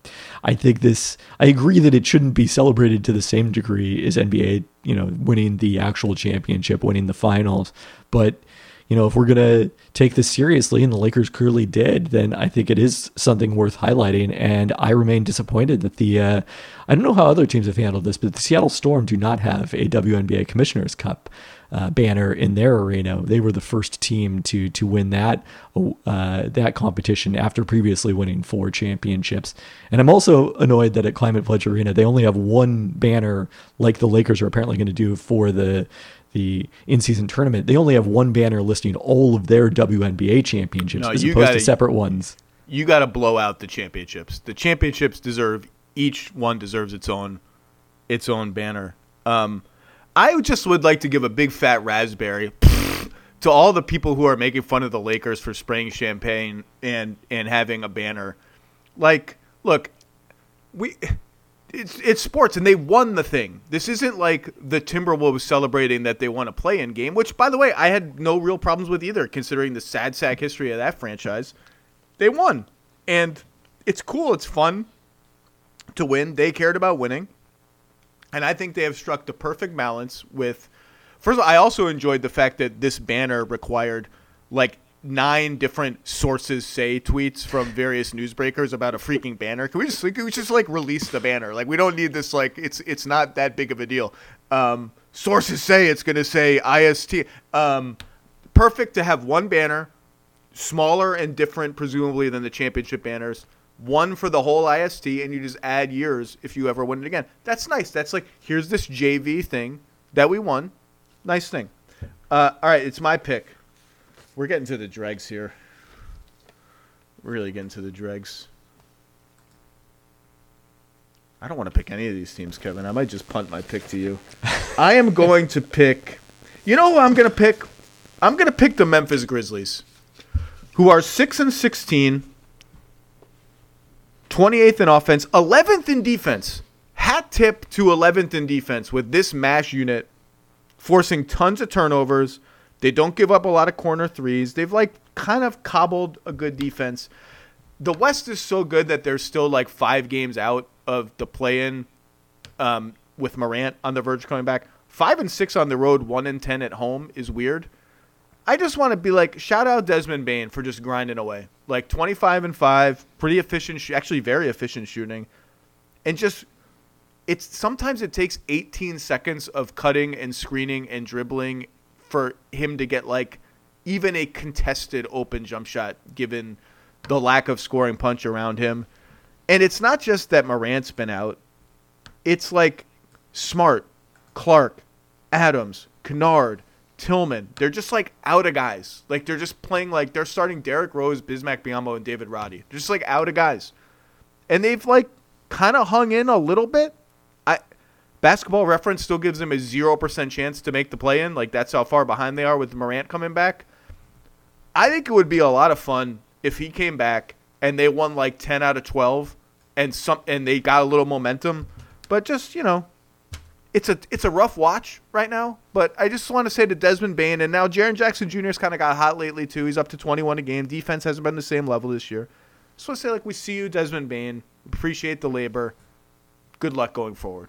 I think this, I agree that it shouldn't be celebrated to the same degree as NBA, you know, winning the actual championship, winning the finals. But you know, if we're going to take this seriously, and the Lakers clearly did, then I think it is something worth highlighting. And I remain disappointed that the, uh, I don't know how other teams have handled this, but the Seattle Storm do not have a WNBA Commissioner's Cup. Uh, banner in their arena. They were the first team to to win that uh, that competition after previously winning four championships. And I'm also annoyed that at Climate Pledge Arena they only have one banner like the Lakers are apparently going to do for the the in-season tournament, they only have one banner listing all of their WNBA championships no, as opposed gotta, to separate ones. You got to blow out the championships. The championships deserve each one deserves its own its own banner. Um, I just would like to give a big fat raspberry to all the people who are making fun of the Lakers for spraying champagne and and having a banner. Like, look, we it's it's sports and they won the thing. This isn't like the Timberwolves celebrating that they won a play-in game, which by the way, I had no real problems with either considering the sad sack history of that franchise. They won. And it's cool, it's fun to win. They cared about winning. And I think they have struck the perfect balance with First of all, I also enjoyed the fact that this banner required like nine different sources say tweets from various newsbreakers about a freaking banner. Can we just can we just like release the banner? Like we don't need this. Like it's it's not that big of a deal. Um, sources say it's going to say IST. Um, perfect to have one banner, smaller and different presumably than the championship banners. One for the whole IST, and you just add years if you ever win it again. That's nice. That's like here's this JV thing that we won nice thing. Uh, all right, it's my pick. We're getting to the dregs here. We're really getting to the dregs. I don't want to pick any of these teams, Kevin. I might just punt my pick to you. I am going to pick. You know who I'm going to pick? I'm going to pick the Memphis Grizzlies, who are 6 and 16, 28th in offense, 11th in defense. Hat tip to 11th in defense with this MASH unit forcing tons of turnovers. They don't give up a lot of corner threes. They've like kind of cobbled a good defense. The West is so good that they're still like five games out of the play-in um, with Morant on the verge coming back. Five and six on the road, one and ten at home is weird. I just want to be like, shout out Desmond Bane for just grinding away. Like 25 and 5, pretty efficient, sh- actually very efficient shooting. And just it's sometimes it takes 18 seconds of cutting and screening and dribbling for him to get like even a contested open jump shot given the lack of scoring punch around him. And it's not just that Morant's been out. It's like Smart, Clark, Adams, Kennard, Tillman. They're just like out of guys. Like they're just playing like they're starting Derrick Rose, Bismack Biyombo, and David Roddy. They're just like out of guys. And they've like kind of hung in a little bit, I Basketball Reference still gives them a 0% chance to make the play in. Like, that's how far behind they are with Morant coming back. I think it would be a lot of fun if he came back and they won like 10 out of 12 and some and they got a little momentum. But just, you know, it's a it's a rough watch right now. But I just want to say to Desmond Bane and now Jaren Jackson Jr. has kind of got hot lately too. He's up to 21 a game. Defense hasn't been the same level this year. Just want to say like we see you, Desmond Bane. Appreciate the labor. Good luck going forward.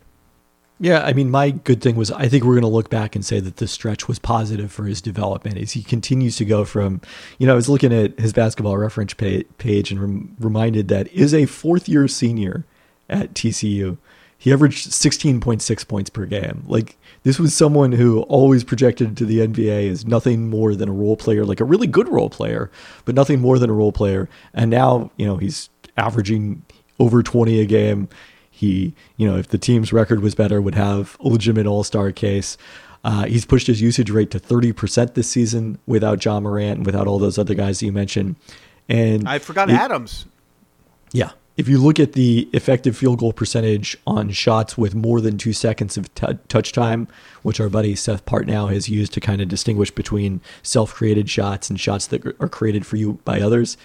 Yeah, I mean, my good thing was I think we're going to look back and say that this stretch was positive for his development as he continues to go from, you know, I was looking at his basketball reference page and rem- reminded that is a fourth year senior at TCU. He averaged 16.6 points per game. Like, this was someone who always projected to the NBA as nothing more than a role player, like a really good role player, but nothing more than a role player. And now, you know, he's averaging over 20 a game he, you know, if the team's record was better, would have a legitimate All Star case. Uh, he's pushed his usage rate to 30% this season without John Morant and without all those other guys that you mentioned. And I forgot it, Adams. Yeah. If you look at the effective field goal percentage on shots with more than two seconds of t- touch time, which our buddy Seth Partnow has used to kind of distinguish between self created shots and shots that are created for you by others,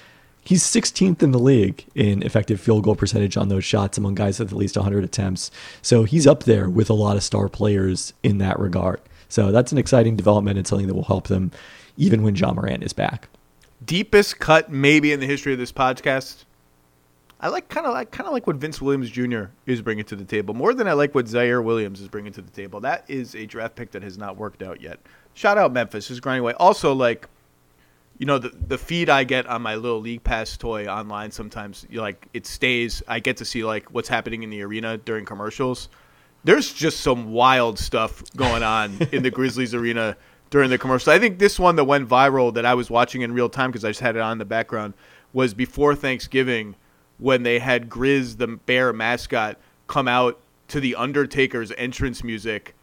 He's 16th in the league in effective field goal percentage on those shots among guys with at least 100 attempts. So he's up there with a lot of star players in that regard. So that's an exciting development and something that will help them even when Ja Morant is back. Deepest cut maybe in the history of this podcast. I like kind of like kind of like what Vince Williams Jr. is bringing to the table more than I like what Ziaire Williams is bringing to the table. That is a draft pick that has not worked out yet. Shout out Memphis, is grinding away. Also, like you know the the feed I get on my little league pass toy online sometimes you like it stays I get to see like what's happening in the arena during commercials. There's just some wild stuff going on in the Grizzlies arena during the commercial. I think this one that went viral that I was watching in real time because I just had it on in the background was before Thanksgiving when they had Grizz the bear mascot come out to the Undertaker's entrance music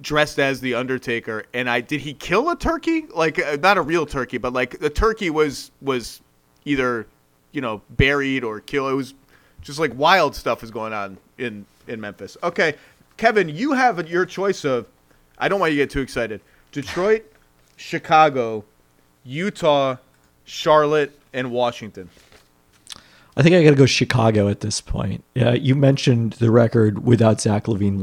dressed as the Undertaker, and I did he kill a turkey? Like uh, not a real turkey, but like the turkey was was either you know buried or killed. It was just like wild stuff is going on in in Memphis. Okay, Kevin, you have your choice of. I don't want you to get too excited. Detroit, Chicago, Utah, Charlotte, and Washington. I think I got to go Chicago at this point. Yeah, you mentioned the record without Zach LaVine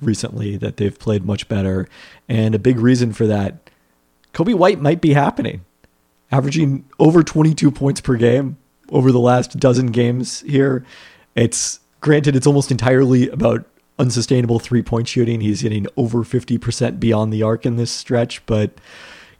recently that they've played much better, and a big reason for that, Coby White might be happening, averaging over 22 points per game over the last dozen games here. It's granted it's almost entirely about unsustainable three point shooting. He's hitting over 50% beyond the arc in this stretch, but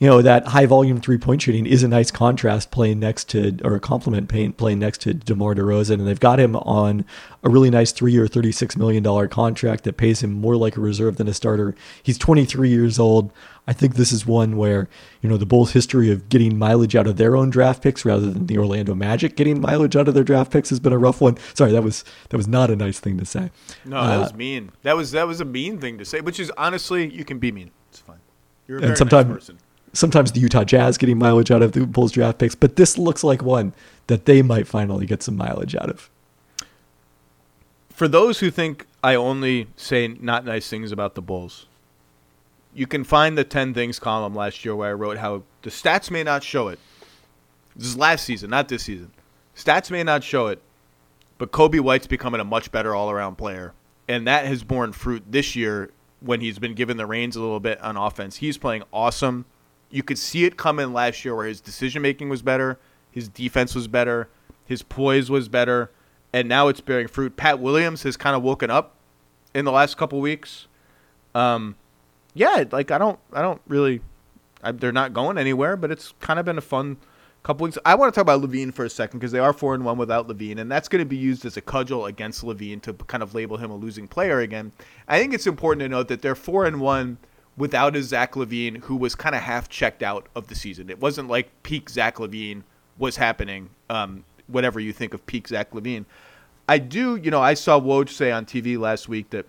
you know that high volume three point shooting is a nice contrast playing next to or a complement paint playing next to DeMar DeRozan, and they've got him on a really nice three year, thirty six million dollar contract that pays him more like a reserve than a starter. He's twenty three years old. I think this is one where you know the Bulls' history of getting mileage out of their own draft picks rather than the Orlando Magic getting mileage out of their draft picks has been a rough one. Sorry, that was that was not a nice thing to say. No, that uh, was mean. That was that was a mean thing to say. Which is honestly, you can be mean. It's fine. You're a very nice person sometimes the Utah Jazz getting mileage out of the Bulls draft picks, but this looks like one that they might finally get some mileage out of. For those who think I only say not nice things about the Bulls, you can find the 10 things column last year where I wrote how the stats may not show it. This is last season, not this season. Stats may not show it, but Coby White's becoming a much better all around player. And that has borne fruit this year when he's been given the reins a little bit on offense. He's playing awesome. You could see it come in last year where his decision making was better, his defense was better, his poise was better, and now it's bearing fruit. Pat Williams has kind of woken up in the last couple weeks. Um, yeah, like I don't, I don't really, I, they're not going anywhere, but it's kind of been a fun couple weeks. I want to talk about LaVine for a second because they are four and one without LaVine, and that's going to be used as a cudgel against LaVine to kind of label him a losing player again. I think it's important to note that they're four and one without a Zach LaVine who was kind of half checked out of the season. It wasn't like peak Zach LaVine was happening, um, whatever you think of peak Zach LaVine. I do, you know, I saw Woj say on TV last week that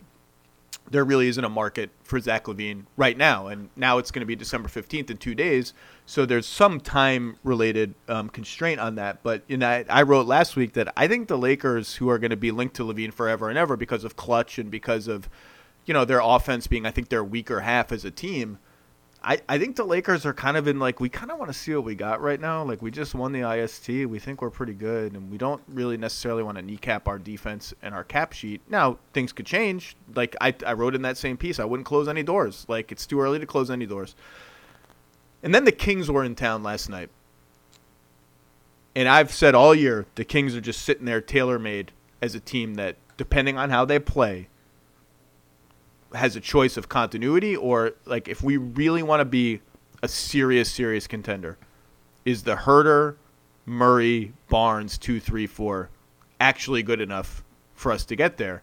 there really isn't a market for Zach LaVine right now. And now it's going to be December 15th in two days. So there's some time related um, constraint on that. But you know, I, I, wrote last week that I think the Lakers, who are going to be linked to LaVine forever and ever because of clutch and because of you know, their offense being, I think, their weaker half as a team. I, I think the Lakers are kind of in like we kind of want to see what we got right now. Like we just won the IST, we think we're pretty good, and we don't really necessarily want to kneecap our defense and our cap sheet. Now things could change. Like I, I wrote in that same piece, I wouldn't close any doors. Like it's too early to close any doors. And then the Kings were in town last night, and I've said all year the Kings are just sitting there tailor made as a team that, depending on how they play, has a choice of continuity or like if we really want to be a serious, serious contender, is the Huerter, Murray, Barnes two, three, four actually good enough for us to get there?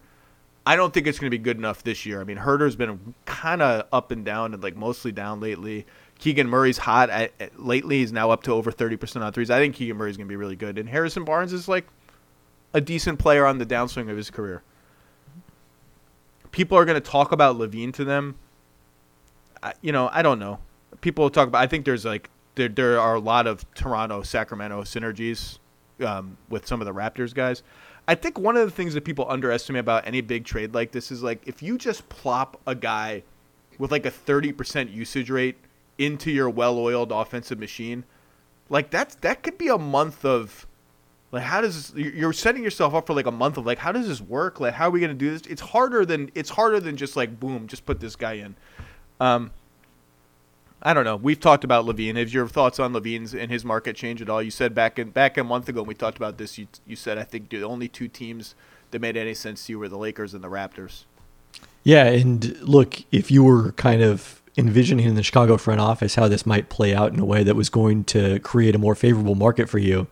I don't think it's going to be good enough this year. I mean, Huerter's been kind of up and down and like mostly down lately. Keegan Murray's hot at, at, lately. He's now up to over 30% on threes. I think Keegan Murray's going to be really good. And Harrison Barnes is like a decent player on the downswing of his career people are going to talk about LaVine to them. I, you know, I don't know. People will talk about. I think there's like there there are a lot of Toronto Sacramento synergies um, with some of the Raptors guys. I think one of the things that people underestimate about any big trade like this is like if you just plop a guy with like a 30% usage rate into your well-oiled offensive machine, like that's that could be a month of like how does you're setting yourself up for like a month of like how does this work? Like how are we going to do this? It's harder than it's harder than just like boom just put this guy in. Um i don't know. We've talked about LaVine. have your thoughts on LaVine's and his market change at all? You said back in back a month ago when we talked about this you, you said i think the only two teams that made any sense to you were the lakers and the raptors. Yeah and look if you were kind of envisioning in the chicago front office how this might play out in a way that was going to create a more favorable market for you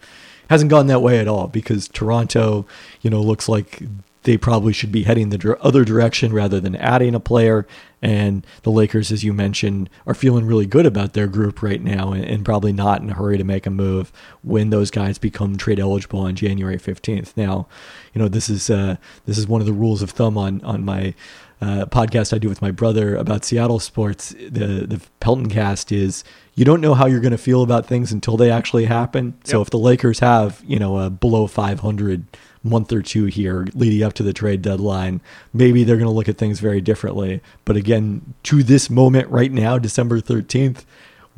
hasn't gone that way at all because Toronto, you know, looks like they probably should be heading the other direction rather than adding a player. And the Lakers, as you mentioned, are feeling really good about their group right now and, and, probably not in a hurry to make a move when those guys become trade eligible on January 15th. Now, you know, this is uh, this is one of the rules of thumb on on my uh, podcast I do with my brother about Seattle sports. The the Pelton cast is you don't know how you're going to feel about things until they actually happen. Yep. So if the Lakers have, you know, a below 500 month or two here leading up to the trade deadline, maybe they're going to look at things very differently. But again, to this moment right now, December 13th,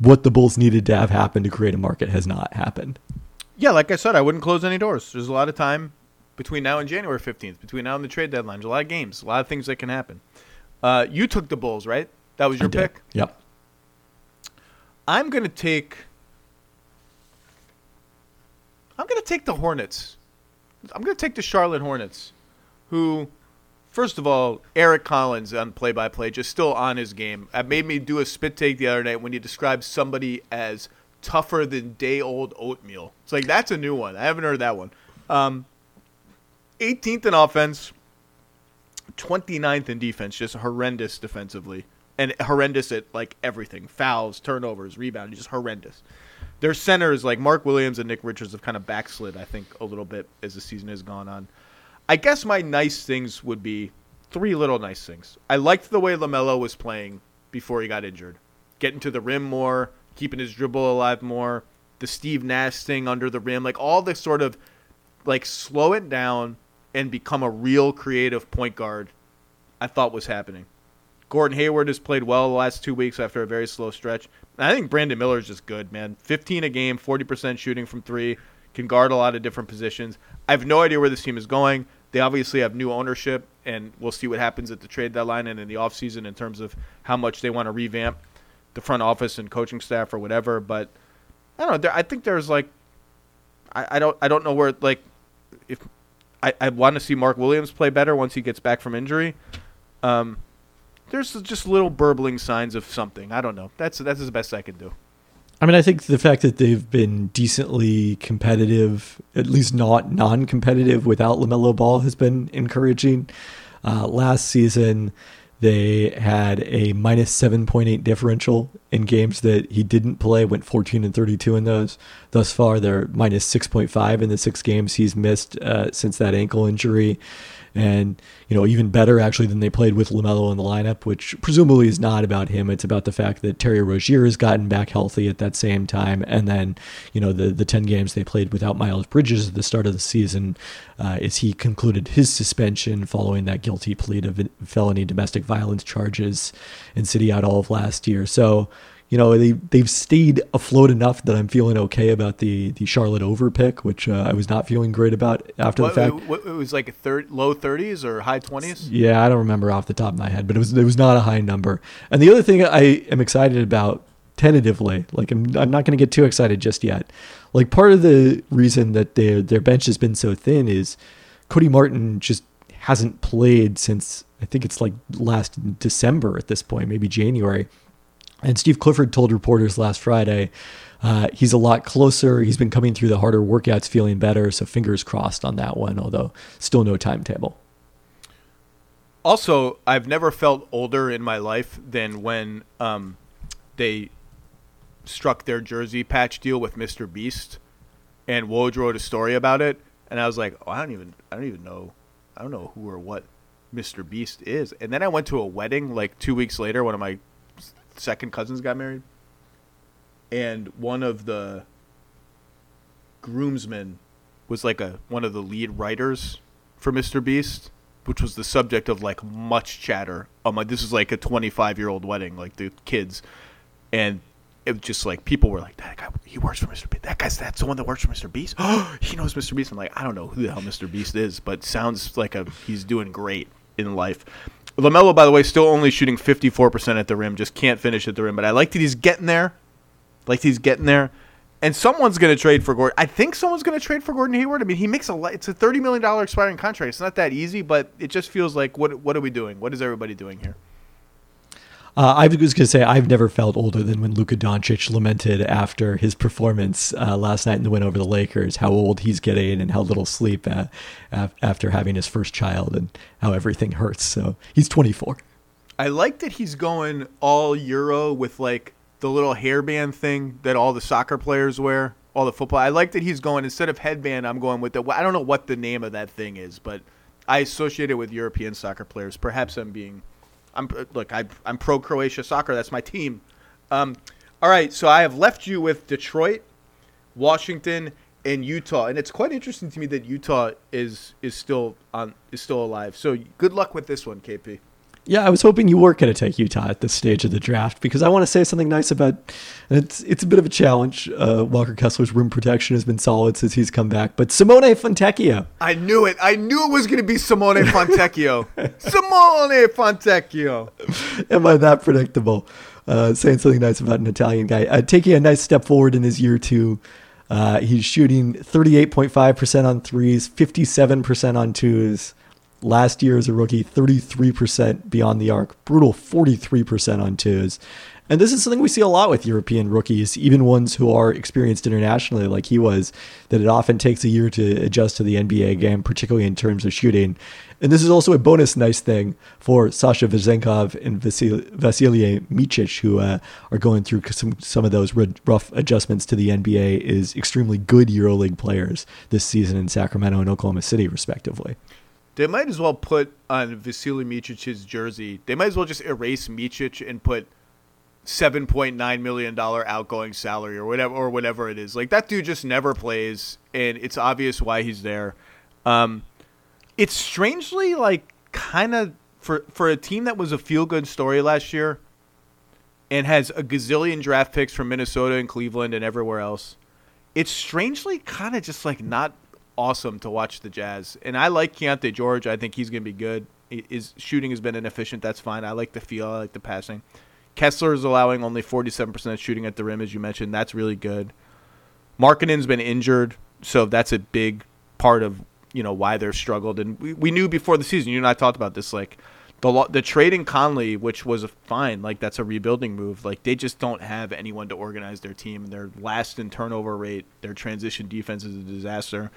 what the Bulls needed to have happen to create a market has not happened. Yeah, like I said, I wouldn't close any doors. There's a lot of time between now and January 15th, between now and the trade deadline. There's a lot of games, a lot of things that can happen. Uh, you took the Bulls, right? That was your pick? Yep. I'm going to take. I'm going to take the Hornets. I'm going to take the Charlotte Hornets, who, first of all, Eric Collins on play by play, just still on his game. That made me do a spit take the other night when he described somebody as tougher than day old oatmeal. It's like, that's a new one. I haven't heard that one. Um, 18th in offense, 29th in defense, just horrendous defensively. And horrendous at like everything fouls, turnovers, rebounds, just horrendous. Their centers, like Mark Williams and Nick Richards, have kind of backslid, I think, a little bit as the season has gone on. I guess my nice things would be three little nice things. I liked the way LaMelo was playing before he got injured, getting to the rim more, keeping his dribble alive more, the Steve Nash thing under the rim, like all the sort of like slow it down and become a real creative point guard. I thought was happening. Gordon Hayward has played well the last two weeks after a very slow stretch. I think Brandon Miller is just good, man. 15 a game, 40% shooting from three, can guard a lot of different positions. I have no idea where this team is going. They obviously have new ownership, and we'll see what happens at the trade deadline and in the offseason in terms of how much they want to revamp the front office and coaching staff or whatever. But I don't know. I think there's like, I, I don't, I don't know where like, if I, I want to see Mark Williams play better once he gets back from injury. Um, there's just little burbling signs of something. I don't know. That's that's the best I can do. I mean, I think the fact that they've been decently competitive, at least not non-competitive without LaMelo Ball, has been encouraging. Uh, last season, they had a minus 7.8 differential in games that he didn't play, went 14 and 32 in those. Thus far, they're minus 6.5 in the six games he's missed uh, since that ankle injury and you know even better actually than they played with LaMelo in the lineup, which presumably is not about him. It's about the fact that Terry Rozier has gotten back healthy at that same time, and then you know the the ten games they played without Miles Bridges at the start of the season, uh, is he concluded his suspension following that guilty plea of felony domestic violence charges and city out all of last year. So you know they they've stayed afloat enough that I'm feeling okay about the the Charlotte over pick, which uh, I was not feeling great about after what, the fact. It, it was like a third, low 30s or high 20s. Yeah, I don't remember off the top of my head, but it was it was not a high number. And the other thing I am excited about tentatively, like I'm I'm not going to get too excited just yet. Like part of the reason that their their bench has been so thin is Cody Martin just hasn't played since I think it's like last December at this point, maybe January. And Steve Clifford told reporters last Friday uh, he's a lot closer. He's been coming through the harder workouts feeling better. So fingers crossed on that one, although still no timetable. Also, I've never felt older in my life than when um, they struck their jersey patch deal with Mr. Beast, and Woj wrote a story about it, and I was like, oh, I don't even, I don't even know, I don't know who or what Mr. Beast is. And then I went to a wedding like two weeks later. One of my second cousins got married, and one of the groomsmen was like a one of the lead writers for Mr. Beast, which was the subject of like much chatter. Um, like this is like a 25 year old wedding, like the kids, and it was just like people were like, "That guy, he works for Mr. Beast. That guy's that's the one that works for Mr. Beast. Oh, he knows Mr. Beast." I'm like, I don't know who the hell Mr. Beast is, but sounds like a he's doing great in life. LaMelo, by the way, still only shooting 54% at the rim, just can't finish at the rim. But I like that he's getting there. Like he's getting there. And someone's going to trade for Gordon. I think someone's going to trade for Gordon Hayward. I mean, he makes a it's a $30 million expiring contract. It's not that easy, but it just feels like what what are we doing? What is everybody doing here? Uh, I was going to say I've never felt older than when Luka Doncic lamented after his performance uh, last night in the win over the Lakers, how old he's getting and how little sleep uh, after having his first child and how everything hurts. So he's 24. I like that he's going all Euro with like the little hairband thing that all the soccer players wear, all the football. I like that he's going instead of headband. I'm going with the. I don't know what the name of that thing is, but I associate it with European soccer players. Perhaps I'm being I'm look. I, I'm pro Croatia soccer. That's my team. Um, all right. So I have left you with Detroit, Washington, and Utah, and it's quite interesting to me that Utah is is still on is still alive. So good luck with this one, KP. Yeah, I was hoping you were going to take Utah at this stage of the draft because I want to say something nice about. It's it's a bit of a challenge. Uh, Walker Kessler's rim protection has been solid since he's come back, but Simone Fontecchio. I knew it. I knew it was going to be Simone Fontecchio. Simone Fontecchio. Am I that predictable? Uh, saying something nice about an Italian guy, uh, taking a nice step forward in his year two. Uh, he's shooting 38.5% on threes, 57% on twos. Last year as a rookie, 33% beyond the arc, brutal 43% on twos. And this is something we see a lot with European rookies, even ones who are experienced internationally, like he was, that it often takes a year to adjust to the NBA game, particularly in terms of shooting. And this is also a bonus nice thing for Sasha Vezenkov and Vasil- Vasilije Micic, who uh, are going through some, some of those rough adjustments to the NBA, is extremely good EuroLeague players this season in Sacramento and Oklahoma City, respectively. They might as well put on Vasily Micic's jersey. They might as well just erase Micic and put seven point nine million dollar outgoing salary or whatever or whatever it is. Like that dude just never plays, and it's obvious why he's there. Um, it's strangely like kind of for for a team that was a feel good story last year, and has a gazillion draft picks from Minnesota and Cleveland and everywhere else. It's strangely kind of just like not awesome to watch the Jazz. And I like Keyonte George. I think he's going to be good. His shooting has been inefficient. That's fine. I like the feel. I like the passing. Kessler is allowing only 47% shooting at the rim, as you mentioned. That's really good. Markkanen's been injured, so that's a big part of you know why they're struggled. And we, we knew before the season. You and I talked about this. Like the the trading Conley, which was fine, like that's a rebuilding move. Like they just don't have anyone to organize their team. Their last in turnover rate, their transition defense is a disaster.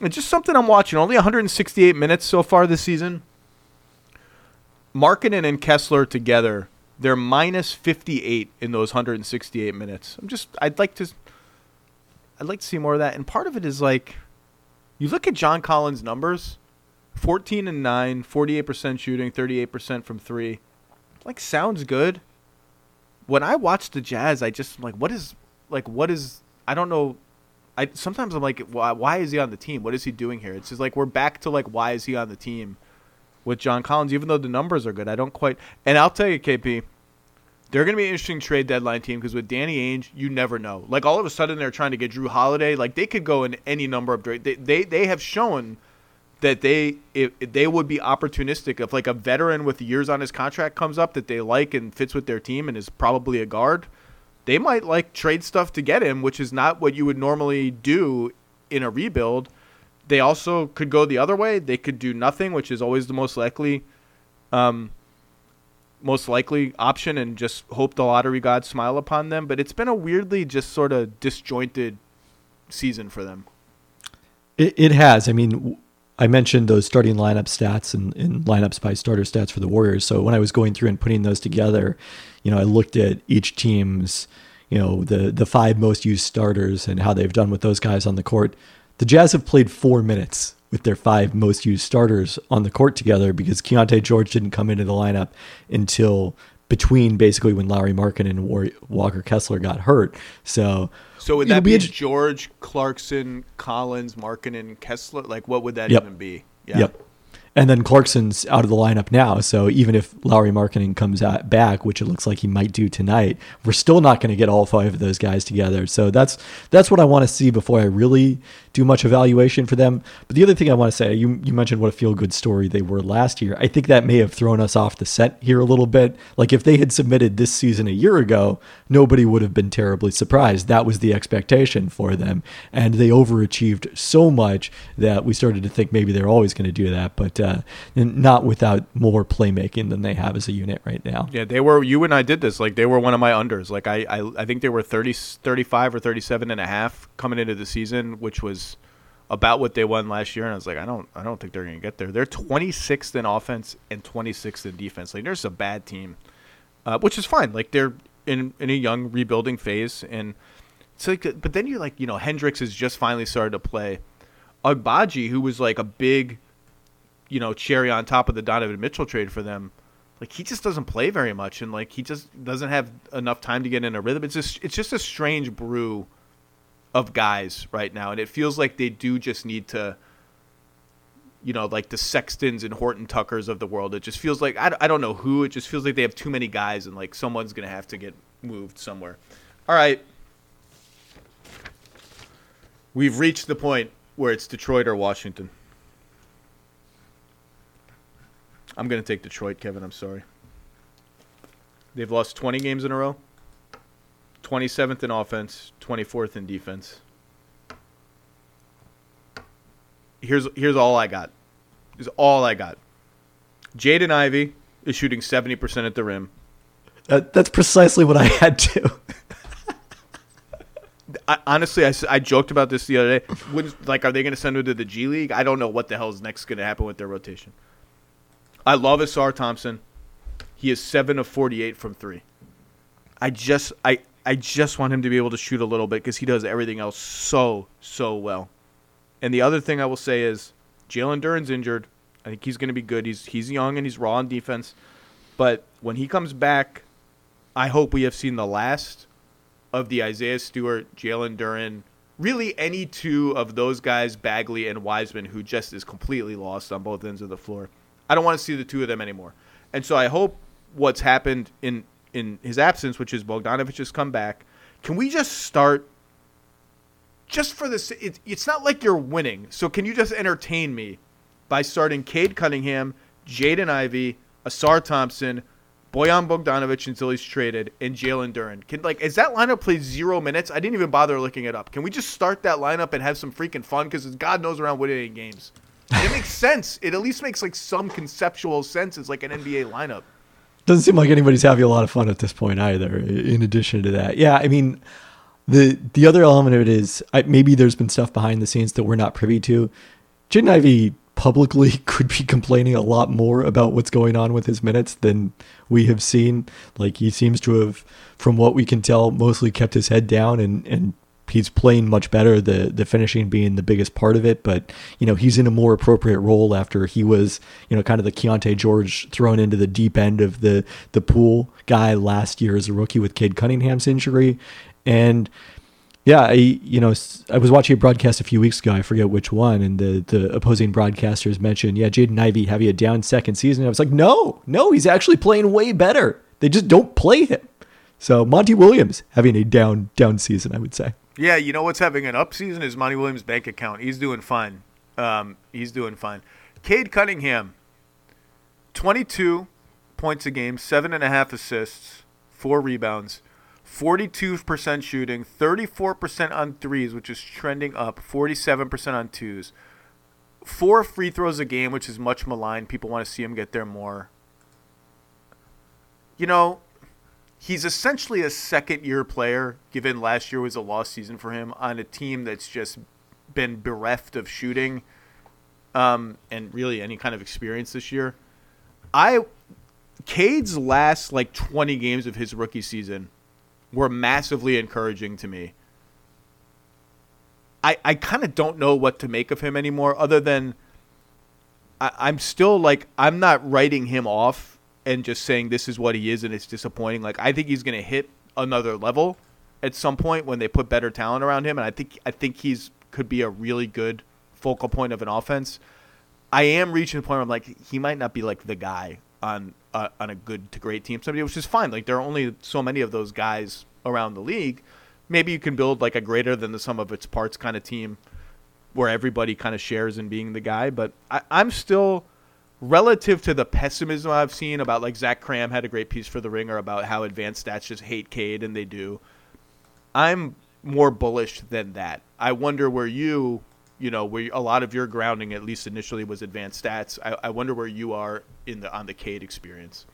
It's just something I'm watching. Only 168 minutes so far this season. Markkanen and Kessler together, they're minus 58 in those 168 minutes. I'm just, I'd like to, I'd like to see more of that. And part of it is like, you look at John Collins' numbers, 14 and 9, 48% shooting, 38% from three. Like sounds good. When I watch the Jazz, I just like, what is, like, what is, I don't know I sometimes I'm like, why, why is he on the team? What is he doing here? It's just like we're back to like, why is he on the team with John Collins? Even though the numbers are good, I don't quite. And I'll tell you, KP, they're going to be an interesting trade deadline team because with Danny Ainge, you never know. Like all of a sudden, they're trying to get Jrue Holiday. Like they could go in any number of They they they have shown that they if they would be opportunistic if like a veteran with years on his contract comes up that they like and fits with their team and is probably a guard they might like trade stuff to get him, which is not what you would normally do in a rebuild. They also could go the other way. They could do nothing, which is always the most likely, um, most likely option, and just hope the lottery gods smile upon them. But it's been a weirdly just sort of disjointed season for them. It, it has. I mean, I mentioned those starting lineup stats and, and, lineups by starter stats for the Warriors. So when I was going through and putting those together, you know, I looked at each team's, you know, the the five most used starters and how they've done with those guys on the court. The Jazz have played four minutes with their five most used starters on the court together because Keyonte George didn't come into the lineup until between basically when Lauri Markkanen and Walker Kessler got hurt. So so would that be, be George, Clarkson, Collins, Markkanen, Kessler? Like what would that yep. even be? Yeah. Yep. And then Clarkson's out of the lineup now. So even if Lauri Markkanen comes out back, which it looks like he might do tonight, we're still not going to get all five of those guys together. So that's that's what I want to see before I really do much evaluation for them. But the other thing I want to say, you you mentioned what a feel good story they were last year. I think that may have thrown us off the set here a little bit. Like if they had submitted this season a year ago, nobody would have been terribly surprised. That was the expectation for them, and they overachieved so much that we started to think maybe they're always going to do that. But uh, not without more playmaking than they have as a unit right now. Yeah, they were. You and I did this. Like they were one of my unders. Like I, I, I think they were 30, 35 or 37 and a half coming into the season, which was about what they won last year. And I was like, I don't, I don't think they're going to get there. They're 26th in offense and 26th in defense. Like there's a bad team, uh, which is fine. Like they're in in a young rebuilding phase and. So, like, but then you're like, you know, Hendricks has just finally started to play. Agbaji, who was like a big you know, cherry on top of the Donovan Mitchell trade for them. Like he just doesn't play very much, and like he just doesn't have enough time to get in a rhythm. It's just it's just a strange brew of guys right now, and it feels like they do just need to, you know, like the Sextons and Horton Tuckers of the world. It just feels like I, I don't know who. It just feels like they have too many guys, and like someone's gonna have to get moved somewhere. All right, we've reached the point where it's Detroit or Washington. I'm gonna take Detroit, Kevin. I'm sorry. They've lost 20 games in a row. 27th in offense, 24th in defense. Here's here's all I got. Is all I got. Jaden Ivey is shooting 70% at the rim. That, that's precisely what I had to. I, honestly, I, I joked about this the other day. When, like, are they going to send him to the G League? I don't know what the hell is next going to happen with their rotation. I love Ausar Thompson. He is seven of forty-eight from three. I just, I, I just want him to be able to shoot a little bit because he does everything else so, so well. And the other thing I will say is Jalen Duren's injured. I think he's going to be good. He's he's young and he's raw on defense, but when he comes back, I hope we have seen the last of the Isaiah Stewart, Jalen Duren, really any two of those guys, Bagley and Wiseman, who just is completely lost on both ends of the floor. I don't want to see the two of them anymore. And so I hope what's happened in in his absence, which is Bogdanovich has come back. Can we just start just for this? It, it's not like you're winning. So can you just entertain me by starting Cade Cunningham, Jaden Ivey, Ausar Thompson, Bojan Bogdanovich until he's traded, and Jalen Duren. Can like is that lineup play zero minutes? I didn't even bother looking it up. Can we just start that lineup and have some freaking fun? Because God knows around winning games. It makes sense. It at least makes like some conceptual sense as like an NBA lineup. Doesn't seem like anybody's having a lot of fun at this point either. In addition to that, yeah, I mean, the the other element of it is I, maybe there's been stuff behind the scenes that we're not privy to. Jaden Ivey publicly could be complaining a lot more about what's going on with his minutes than we have seen. Like he seems to have, from what we can tell, mostly kept his head down and and he's playing much better. The the finishing being the biggest part of it, but you know he's in a more appropriate role after he was you know kind of the Keyonte George thrown into the deep end of the the pool guy last year as a rookie with Cade Cunningham's injury, and yeah, I you know I was watching a broadcast a few weeks ago. I forget which one, and the the opposing broadcasters mentioned, yeah, Jaden Ivey having a down second season. I was like, no, no, he's actually playing way better. They just don't play him. So Monty Williams having a down down season, I would say. Yeah, you know what's having an up season is Monty Williams' bank account. He's doing fine. Um, he's doing fine. Cade Cunningham, 22 points a game, seven and a half assists, four rebounds, 42% shooting, 34% on threes, which is trending up, 47% on twos, four free throws a game, which is much maligned. People want to see him get there more. You know, he's essentially a second year player, given last year was a lost season for him on a team that's just been bereft of shooting um, and really any kind of experience this year. I Cade's last like 20 games of his rookie season were massively encouraging to me. I, I kind of don't know what to make of him anymore, other than I, I'm still like, I'm not writing him off and just saying this is what he is and it's disappointing. Like I think he's going to hit another level at some point when they put better talent around him, and I think I think he's could be a really good focal point of an offense. I am reaching the point where I'm like he might not be like the guy on uh, on a good to great team, somebody which is fine. Like there are only so many of those guys around the league. Maybe you can build like a greater than the sum of its parts kind of team where everybody kind of shares in being the guy. But I, I'm still relative to the pessimism I've seen about like Zach Kram had a great piece for the Ringer about how advanced stats just hate Cade and they do. I'm more bullish than that. I wonder where you, you know, where a lot of your grounding, at least initially, was advanced stats. I, I wonder where you are in the on the Cade experience.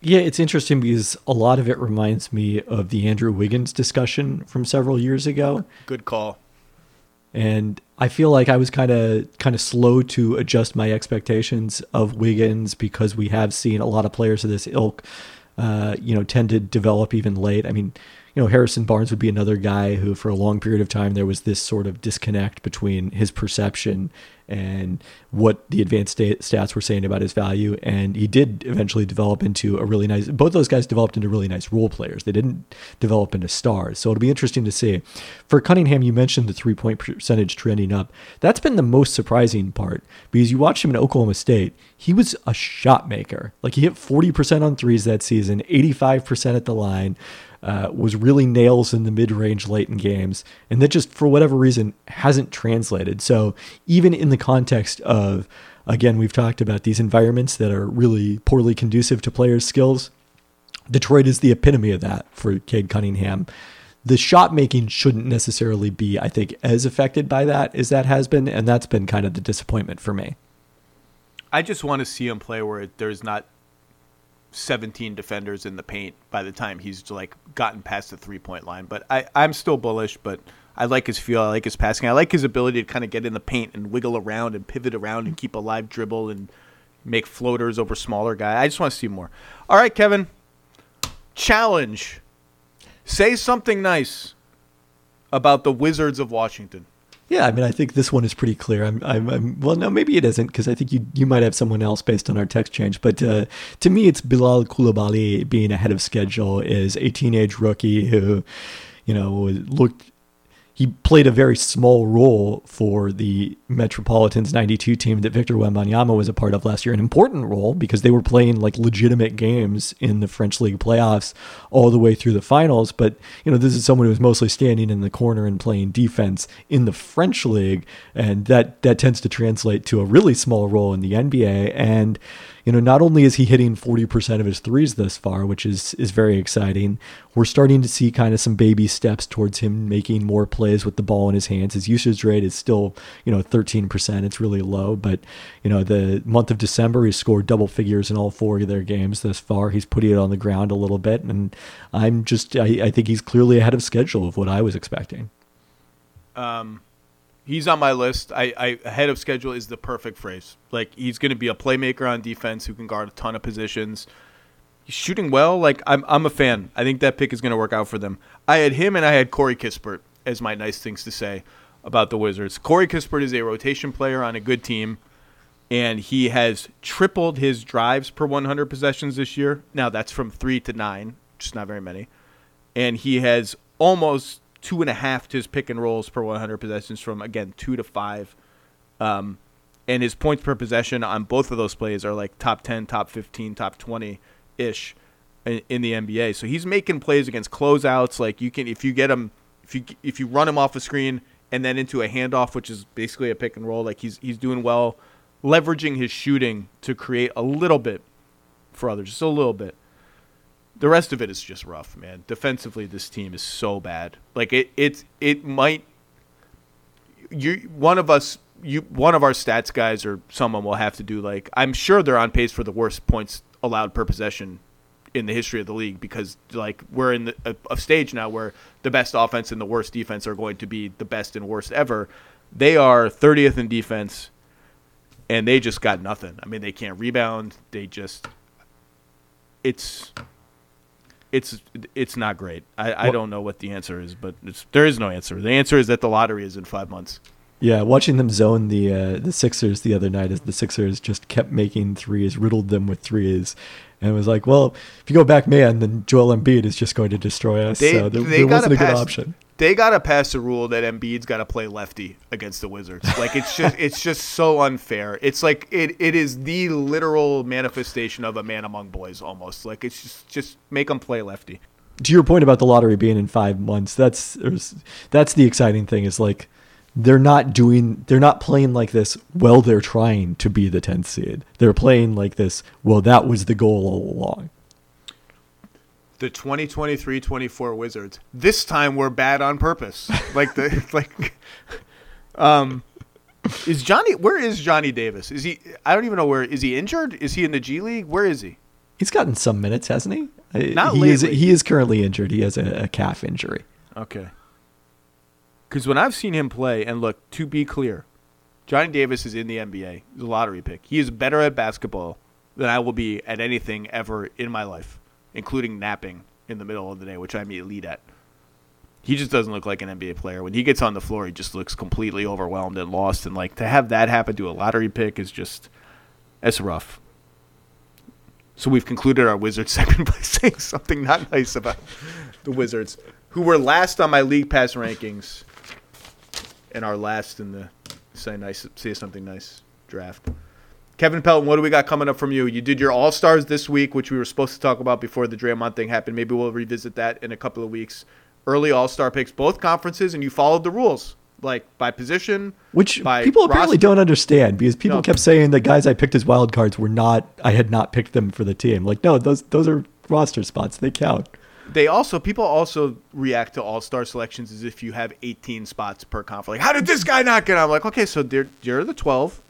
Yeah, it's interesting because a lot of it reminds me of the Andrew Wiggins discussion from several years ago. Good call. And I feel like I was kind of kind of slow to adjust my expectations of Wiggins because we have seen a lot of players of this ilk, uh, you know, tend to develop even late. I mean, you know, Harrison Barnes would be another guy who, for a long period of time, there was this sort of disconnect between his perception and what the advanced stats were saying about his value. And he did eventually develop into a really nice. Both those guys developed into really nice role players. They didn't develop into stars. So it'll be interesting to see. For Cunningham, you mentioned the three point percentage trending up. That's been the most surprising part because you watched him in Oklahoma State. He was a shot maker. Like he hit 40% on threes that season, 85% at the line uh, was really nails in the mid range late in games, and that just for whatever reason hasn't translated. So even in the context of again, we've talked about these environments that are really poorly conducive to players' skills. Detroit is the epitome of that for Cade Cunningham. The shot making shouldn't necessarily be, I think, as affected by that as that has been, and that's been kind of the disappointment for me. I just want to see him play where there's not 17 defenders in the paint by the time he's like gotten past the three point line. But I, I'm still bullish, but I like his feel. I like his passing. I like his ability to kind of get in the paint and wiggle around and pivot around and keep a live dribble and make floaters over smaller guys. I just want to see more. All right, Kevin. Challenge. Say something nice about the Wizards of Washington. Yeah, I mean, I think this one is pretty clear. I'm, I'm, I'm well, no, maybe it isn't because I think you you might have someone else based on our text change. But uh, to me, it's Bilal Coulibaly being ahead of schedule is a teenage rookie who, you know, looked he played a very small role for the Metropolitans 92 team that Victor Wembanyama was a part of last year. An important role because they were playing like legitimate games in the French League playoffs all the way through the finals. But, you know, this is someone who was mostly standing in the corner and playing defense in the French League. And that, that tends to translate to a really small role in the NBA. And, you know, not only is he hitting 40% of his threes thus far, which is is very exciting, we're starting to see kind of some baby steps towards him making more plays with the ball in his hands. His usage rate is still, you know, 13%. It's really low, but you know, the month of December he scored double figures in all four of their games thus far. He's putting it on the ground a little bit, and I'm just I, I think he's clearly ahead of schedule of what I was expecting. Um he's on my list. I, I ahead of schedule is the perfect phrase. Like he's going to be a playmaker on defense who can guard a ton of positions. He's shooting well. Like I'm I'm a fan. I think that pick is going to work out for them. I had him and I had Corey Kispert as my nice things to say about the Wizards. Corey Kispert is a rotation player on a good team, and he has tripled his drives per 100 possessions this year. Now that's from three to nine, just not very many, and he has almost two and a half to his pick and rolls per 100 possessions from again two to five, um, and his points per possession on both of those plays are like top 10, top 15, top 20 ish in, the NBA. So he's making plays against closeouts. Like you can if you get him if you if you run him off a screen and then into a handoff, which is basically a pick and roll. Like he's he's doing well, leveraging his shooting to create a little bit for others, just a little bit the rest of it is just rough, man. Defensively, this team is so bad. Like it, it, it might. You, one of us, you, one of our stats guys or someone will have to do like. I'm sure they're on pace for the worst points allowed per possession in the history of the league because like we're in the, a, a stage now where the best offense and the worst defense are going to be the best and worst ever. They are 30th in defense, and they just got nothing. I mean, they can't rebound. They just, it's it's it's not great. I, I don't know what the answer is, but there is no answer. The answer is that the lottery is in five months. Yeah, watching them zone the uh, the Sixers the other night as the Sixers just kept making threes, riddled them with threes, and it was like, well, if you go back man, then Joel Embiid is just going to destroy us. They, so there, there wasn't a good option they gotta pass the rule that Embiid's gotta play lefty against the Wizards. Like it's just it's just so unfair. It's like it, it is the literal manifestation of a man among boys almost. Like it's just just make them play lefty. To your point about the lottery being in five months, that's that's the exciting thing. Is like they're not doing they're not playing like this well they're trying to be the 10th seed they're playing like this well that was the goal all along the 2023-24 Wizards. This time we're bad on purpose. like the like um is Johnny where is Johnny Davis? Is he I don't even know where is he injured? Is he in the G League? Where is he? He's gotten some minutes, hasn't he? Uh, Not he lately. is he is currently injured. He has a, a calf injury. Okay. Cuz when I've seen him play and look, to be clear, Johnny Davis is in the NBA. He's a lottery pick. He is better at basketball than I will be at anything ever in my life including napping in the middle of the day, which I'm elite at. he just doesn't look like an NBA player. When he gets on the floor, he just looks completely overwhelmed and lost. And like to have that happen to a lottery pick is just that's rough. So we've concluded our Wizards segment by saying something not nice about the Wizards, who were last on my league pass rankings, and our last in the say nice say something nice draft. Kevin Pelton, what do we got coming up from you? You did your All Stars this week, which we were supposed to talk about before the Draymond thing happened. Maybe we'll revisit that in a couple of weeks. Early All Star picks, both conferences, and you followed the rules, like by position, which by people apparently roster. don't understand because people No. kept saying the guys I picked as wild cards were not. I had not picked them for the team. Like, no, those those are roster spots. They count. They also people also react to All Star selections as if you have 18 spots per conference. Like, how did this guy not get? on? I'm like, okay, so you're the 12.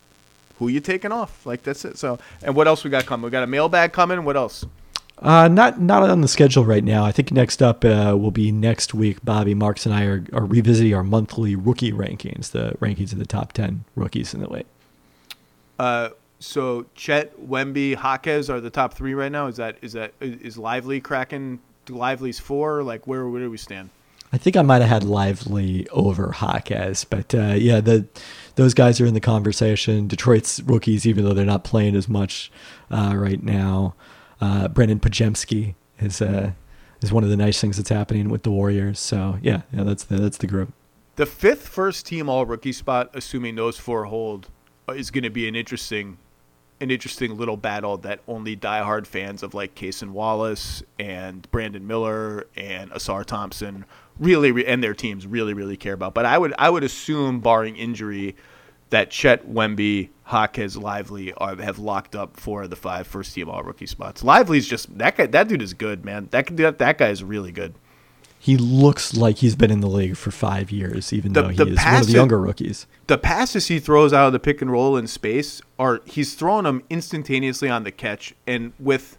Who you taking off? Like that's it. So, and what else we got coming? We got a mailbag coming. What else? Uh, not not on the schedule right now. I think next up uh, will be next week. Bobby Marks and I are, are revisiting our monthly rookie rankings, the rankings of the top ten rookies in the league. Uh, so Chet, Wemby, Jaquez are the top three right now. Is that is that is Lively cracking? Lively's four? Like where where do we stand? I think I might have had Lively over Jaquez, but uh, yeah, the those guys are in the conversation. Detroit's rookies, even though they're not playing as much uh, right now. Uh, Brandin Podziemski is uh, is one of the nice things that's happening with the Warriors. So yeah, yeah, that's the that's the group. The fifth first team all rookie spot, assuming those four hold, is going to be an interesting, an interesting little battle that only diehard fans of like Cason Wallace and Brandon Miller and Ausar Thompson really re- and their teams really really care about. But I would I would assume, barring injury, that Chet, Wemby, Jaquez, Lively are, have locked up four of the five first team all rookie spots. Lively's just that guy. That dude is good, man. That that, that guy is really good. He looks like he's been in the league for five years, even The- though he is one of the younger rookies. the passes he throws out of the pick and roll in space are he's throwing them instantaneously on the catch and with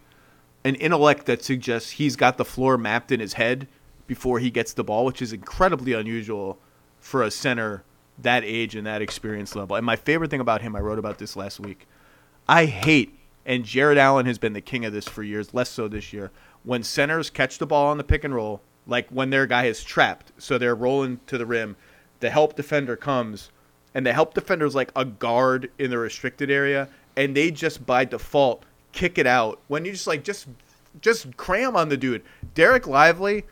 an intellect that suggests he's got the floor mapped in his head before he gets the ball, which is incredibly unusual for a center that age and that experience level. And my favorite thing about him, I wrote about this last week. I hate, and Jarrett Allen has been the king of this for years, less so this year, when centers catch the ball on the pick and roll, like when their guy is trapped, so they're rolling to the rim, the help defender comes, and the help defender is like a guard in the restricted area, and they just by default kick it out when you just like just just cram on the dude. Dereck Lively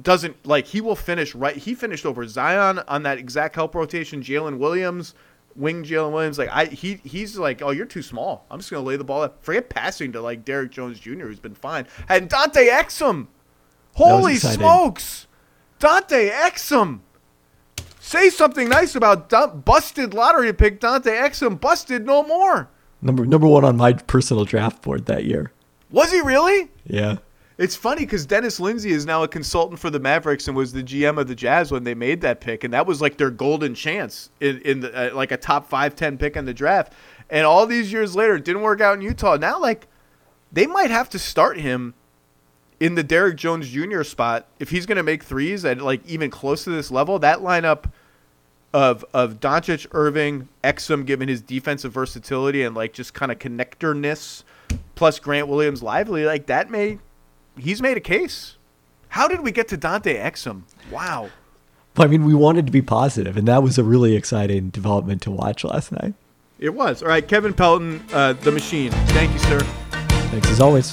doesn't like he will finish right. He finished over Zion on that exact help rotation. Jalen Williams, wing Jalen Williams, like I he he's like, oh, you're too small. I'm just gonna lay the ball. Up. Forget passing to like Derrick Jones Jr., who's been fine. And Dante Exum, holy smokes, Dante Exum. Say something nice about Don- busted lottery pick Dante Exum. Busted no more. Number number one on my personal draft board that year. Was he really? Yeah. It's funny because Dennis Lindsey is now a consultant for the Mavericks and was the GM of the Jazz when they made that pick, and that was like their golden chance in, in the, uh, like a top five ten pick in the draft. And all these years later, it didn't work out in Utah. Now, like they might have to start him in the Derrick Jones Jr. spot if he's going to make threes at like even close to this level. That lineup of of Doncic, Irving, Exum, given his defensive versatility and like just kind of connectorness, plus Grant Williams, Lively, like that may he's made a case. How did we get to Dante Exum? Wow. I mean, we wanted to be positive, and that was a really exciting development to watch last night. It was. All right, Kevin Pelton, uh, the machine. Thank you, sir. Thanks as always.